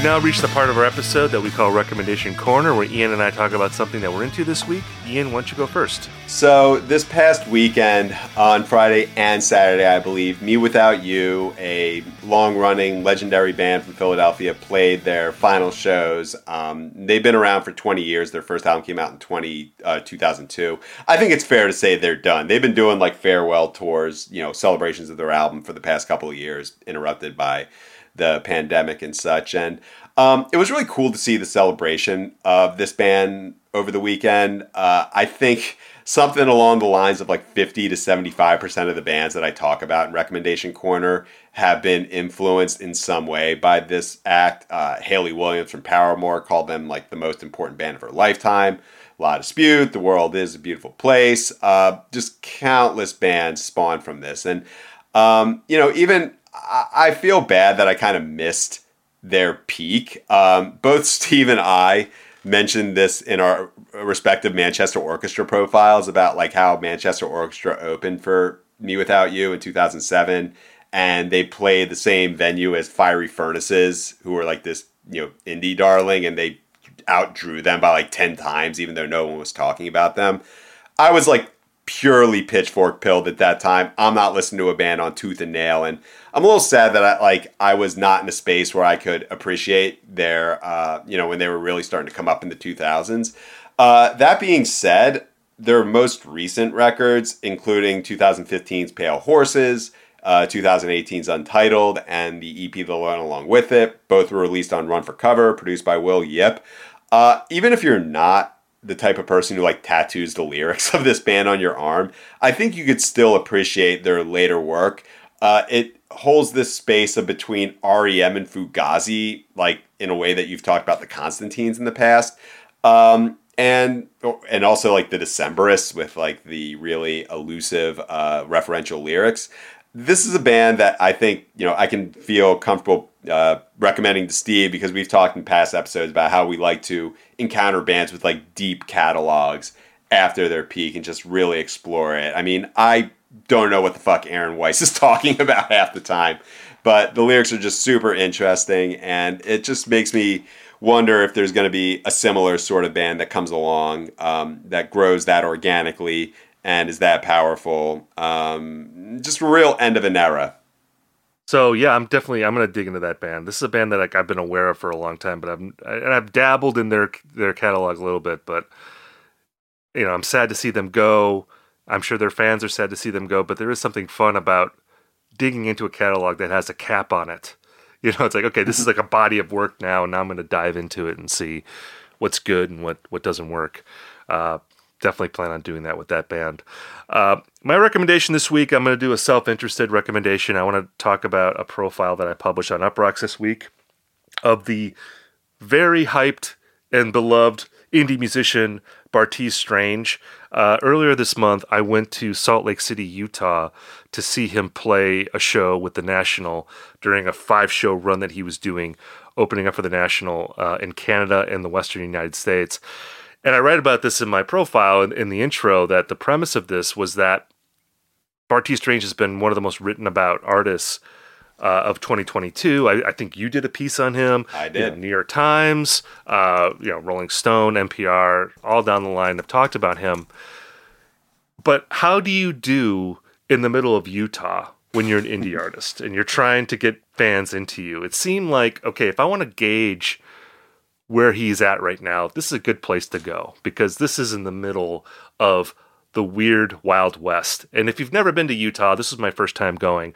We've now reached the part of our episode that we call Recommendation Corner, where Ian and I talk about something that we're into this week. Ian, why don't you go first? So, this past weekend, on Friday and Saturday, I believe, mewithoutYou, a long running legendary band from Philadelphia, played their final shows. Um, they've been around for 20 years. Their first album came out in 20, uh, 2002. I think it's fair to say they're done. They've been doing like farewell tours, you know, celebrations of their album for the past couple of years, interrupted by the pandemic and such. And um, it was really cool to see the celebration of this band over the weekend. Uh, I think something along the lines of like 50 to 75% of the bands that I talk about in Recommendation Corner have been influenced in some way by this act. Uh, Hayley Williams from Paramore called them like the most important band of her lifetime. La Dispute, The World is a Beautiful Place. Uh, just countless bands spawned from this. And, um, you know, even I feel bad that I kind of missed their peak. Um, both [laughs] Steve and I mentioned this in our respective Manchester Orchestra profiles about like how Manchester Orchestra opened for mewithoutYou in 2007, and they played the same venue as Fiery Furnaces, who were like this you know indie darling, and they outdrew them by like 10 times, even though no one was talking about them. I was like purely pitchfork pilled at that time. I'm not listening to a band on tooth and nail, and I'm a little sad that I like I was not in a space where I could appreciate their, uh, you know, when they were really starting to come up in the 2000s. Uh, that being said, their most recent records, including 2015's Pale Horses, uh, 2018's Untitled, and the EP that went along with it, both were released on Run for Cover, produced by Will Yip. Uh, even if you're not the type of person who like tattoos the lyrics of this band on your arm, I think you could still appreciate their later work. Uh, it holds this space of between REM and Fugazi, like in a way that you've talked about the Constantines in the past, um, and and also like the Decemberists with like the really elusive uh, referential lyrics. This is a band that I think you know I can feel comfortable uh, recommending to Steve because we've talked in past episodes about how we like to encounter bands with like deep catalogs after their peak and just really explore it. I mean, I don't know what the fuck Aaron Weiss is [laughs] talking about half the time, but the lyrics are just super interesting and it just makes me wonder if there's going to be a similar sort of band that comes along um, that grows that organically and is that powerful. Um, just real end of an era. So yeah, I'm definitely I'm gonna dig into that band. This is a band that like, I've been aware of for a long time, but I've and I've dabbled in their their catalog a little bit, but you know I'm sad to see them go. I'm sure their fans are sad to see them go, but there is something fun about digging into a catalog that has a cap on it. [laughs] You know, it's like okay, this is like a body of work now, and now I'm to dive into it and see what's good and what what doesn't work. Uh, definitely plan on doing that with that band. Uh, my recommendation this week, I'm going to do a self interested recommendation. I want to talk about a profile that I published on Uproxx this week of the very hyped and beloved indie musician Bartees Strange. Uh, earlier this month, I went to Salt Lake City, Utah to see him play a show with the National during a five show run that he was doing, opening up for the National uh, in Canada and the Western United States. And I write about this in my profile in, in the intro that the premise of this was that Bartees Strange has been one of the most written about artists uh, of 2022. I, I, think you did a piece on him. I did. You know, New York Times, uh, you know, Rolling Stone, NPR, all down the line have talked about him. But how do you do in the middle of Utah when you're an indie [laughs] artist and you're trying to get fans into you? It seemed like okay, if I want to gauge where he's at right now, this is a good place to go because this is in the middle of the weird Wild West. And if you've never been to Utah, this was my first time going.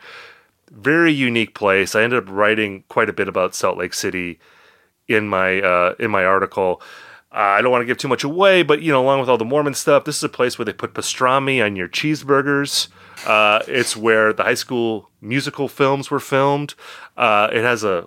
Very unique place. I ended up writing quite a bit about Salt Lake City in my uh, in my article. I don't want to give too much away, but you know, along with all the Mormon stuff, this is a place where they put pastrami on your cheeseburgers. Uh, it's where the high school musical films were filmed. Uh, it has a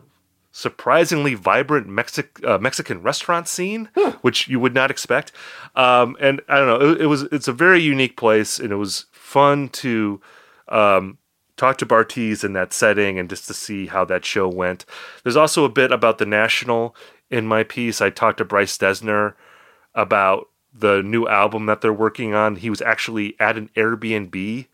surprisingly vibrant Mexic- uh, Mexican restaurant scene, huh. which you would not expect. Um, and I don't know, it, it, was it's a very unique place, and it was fun to um, talk to Bartees in that setting and just to see how that show went. There's also a bit about the National in my piece. I talked to Bryce Dessner about the new album that they're working on. He was actually at an Airbnb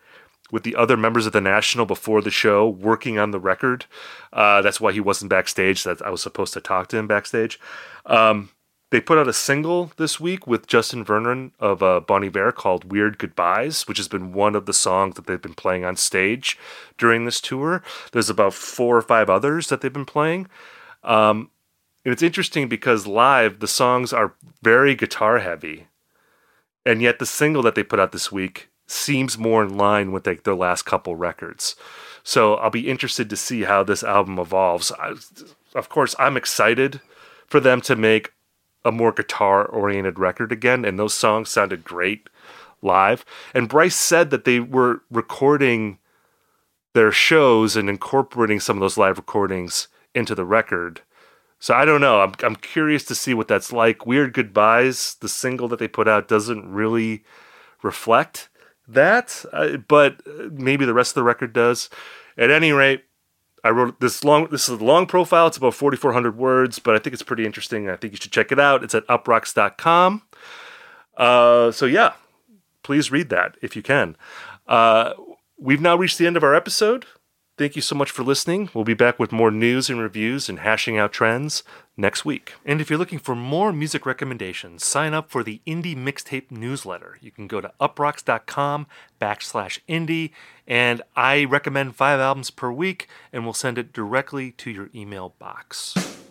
with the other members of the National before the show, working on the record. Uh, that's why he wasn't backstage. That I was supposed to talk to him backstage. Um, they put out a single this week with Justin Vernon of uh, Bon called Weird Goodbyes, which has been one of the songs that they've been playing on stage during this tour. There's about four or five others that they've been playing. Um, and it's interesting because live, the songs are very guitar heavy. And yet the single that they put out this week seems more in line with like their last couple records. So I'll be interested to see how this album evolves. I, of course, I'm excited for them to make a more guitar oriented record again, and those songs sounded great live. And Bryce said that they were recording their shows and incorporating some of those live recordings into the record. So I don't know. I'm I'm curious to see what that's like. Weird Goodbyes, the single that they put out, doesn't really reflect that, uh, but maybe the rest of the record does. At any rate, I wrote this long. This is a long profile. It's about 4,400 words, but I think it's pretty interesting. I think you should check it out. It's at uproxx.com. Uh, so yeah, please read that if you can. Uh, we've now reached the end of our episode. Thank you so much for listening. We'll be back with more news and reviews and hashing out trends next week. And if you're looking for more music recommendations, sign up for the Indie Mixtape newsletter. You can go to uproxx.com backslash indie, and I recommend five albums per week, and we'll send it directly to your email box.